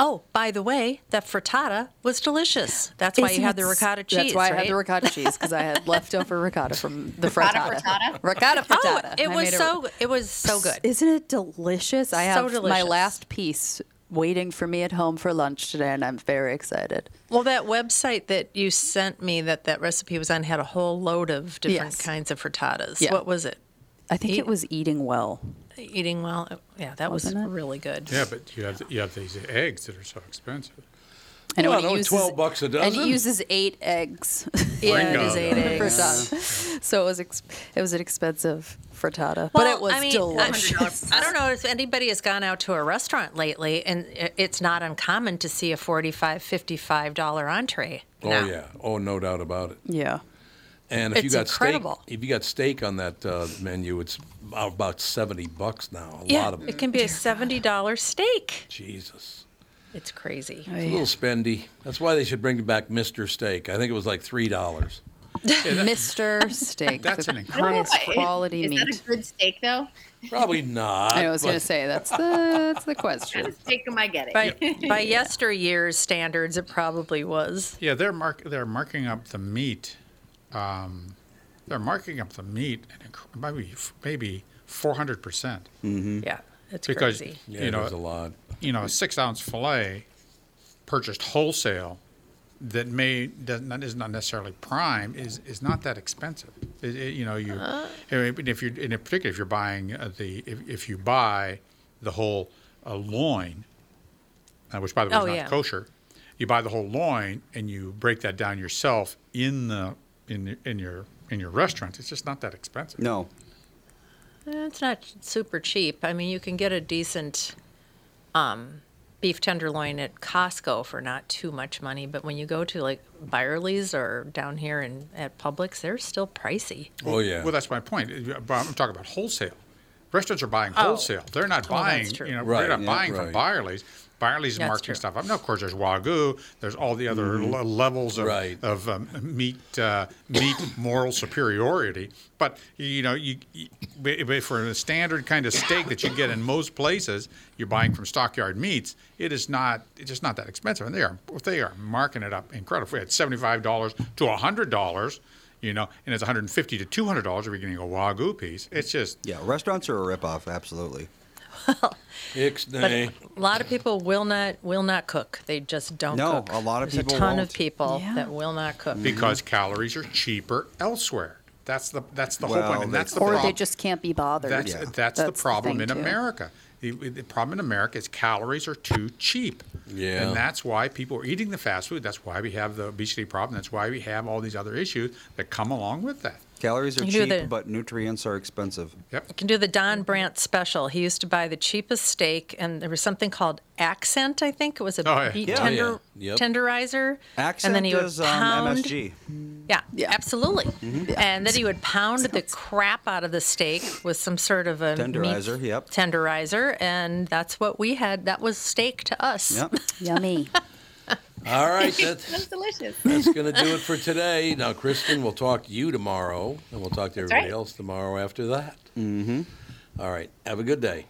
Oh, by the way, that frittata was delicious. That's why you Isn't had the ricotta cheese. that's why i had the ricotta cheese because i had leftover ricotta from the frittata. Ricotta frittata frittata? ricotta Oh, it I was made so it was so good. Isn't it delicious? I So have my last piece waiting for me at home for lunch today, and I'm very excited. Well, that website that you sent me that that recipe was on had a whole load of different Yes. kinds of frittatas. Yeah. What was it? I think Eat- it was eating well. Eating well. Yeah, that was Wasn't it? really good. Yeah, but you have you have these eggs that are so expensive. I know Well, and it no, uses 12 bucks a and dozen. it uses eight eggs. Yeah, it Bingo. eight per eggs. ton. So it was ex- it was an expensive frittata, but it was I mean, delicious. I, I don't know if anybody has gone out to a restaurant lately, and it's not uncommon to see a $45, $55 entree. Oh now. yeah. Oh, no doubt about it. yeah. And if you got incredible. steak, if you got steak on that uh, menu, it's about seventy bucks now. A Yeah, lot of it can be a $70 steak. Jesus. It's crazy. It's a little spendy. That's why they should bring back Mr. Steak. I think it was like three dollars. Mr. Steak, That's an incredible- highest Is- quality is meat. that a good steak though? Probably not. I was going to say that's the that's the What question. steak am I getting? By, by yesteryear's standards, it probably was. Yeah, they're mark they're marking up the meat. Um, they're marking up the meat and inc- maybe maybe four hundred percent Yeah, it's because crazy. Yeah, you know there's a lot. you know a six ounce fillet purchased wholesale that may does not is not necessarily prime is is not that expensive. It, it- you know you Uh. I mean, if you're in particular if you're buying uh, the if, if you buy the whole uh, loin, uh, which by the way Oh, is not yeah. kosher, you buy the whole loin and you break that down yourself in the in the, in your in your restaurant. It's just not that expensive. No, Eh, It's not super cheap. I mean, you can get a decent um, beef tenderloin at Costco for not too much money, but when you go to like Byerly's or down here in at Publix, they're still pricey. Oh yeah. Well, that's my point. I'm talking about wholesale. Restaurants are buying Oh. wholesale. They're not Oh, that's buying. true. You know, Right, they're not yeah, buying right. from Byerly's. Byerly's is That's marketing true. stuff up. Now, of course, there's Wagyu. There's all the other Mm-hmm. le- levels of, Right. of um, meat uh, meat moral superiority. But you know, you, you but- but for a standard kind of steak that you get in most places, you're buying from Stockyard Meats. It is not. It's just not that expensive, and they are they are marking it up incredible. It's seventy five dollars to hundred dollars. You know, and it's 150 to 200 dollars if you're getting a wagyu piece. It's just Yeah, restaurants are a ripoff, absolutely. But Ixnay. a lot of people will not will not cook. They just don't No, cook. a lot of There's people a ton won't. of people Yeah. that will not cook. Mm-hmm. because calories are cheaper elsewhere. That's the that's the whole Well, point, and that's the or problem. they just can't be bothered. That's Yeah. that's, the That's the problem thing, in too. America. The, the problem in America is calories are too cheap. Yeah. And that's why people are eating the fast food. That's why we have the obesity problem. That's why we have all these other issues that come along with that. Calories are You do cheap, the- but nutrients are expensive. You can do the Don Brandt special. He used to buy the cheapest steak, and there was something called Accent, I think. It was a Oh, yeah. beef Yeah. tender, Oh, yeah. Yep. tenderizer. Accent and then he would is um, pound, MSG. Yeah, Yeah. absolutely. Mm-hmm. And then he would pound the crap out of the steak with some sort of a Tenderizer, meat yep. tenderizer, and that's what we had. That was steak to us. Yep. Yummy. All right, that's, That's delicious. that's going to do it for today. Now, Kristen, we'll talk to you tomorrow, and we'll talk to everybody right. else tomorrow after that. Mm-hmm. All right. Have a good day.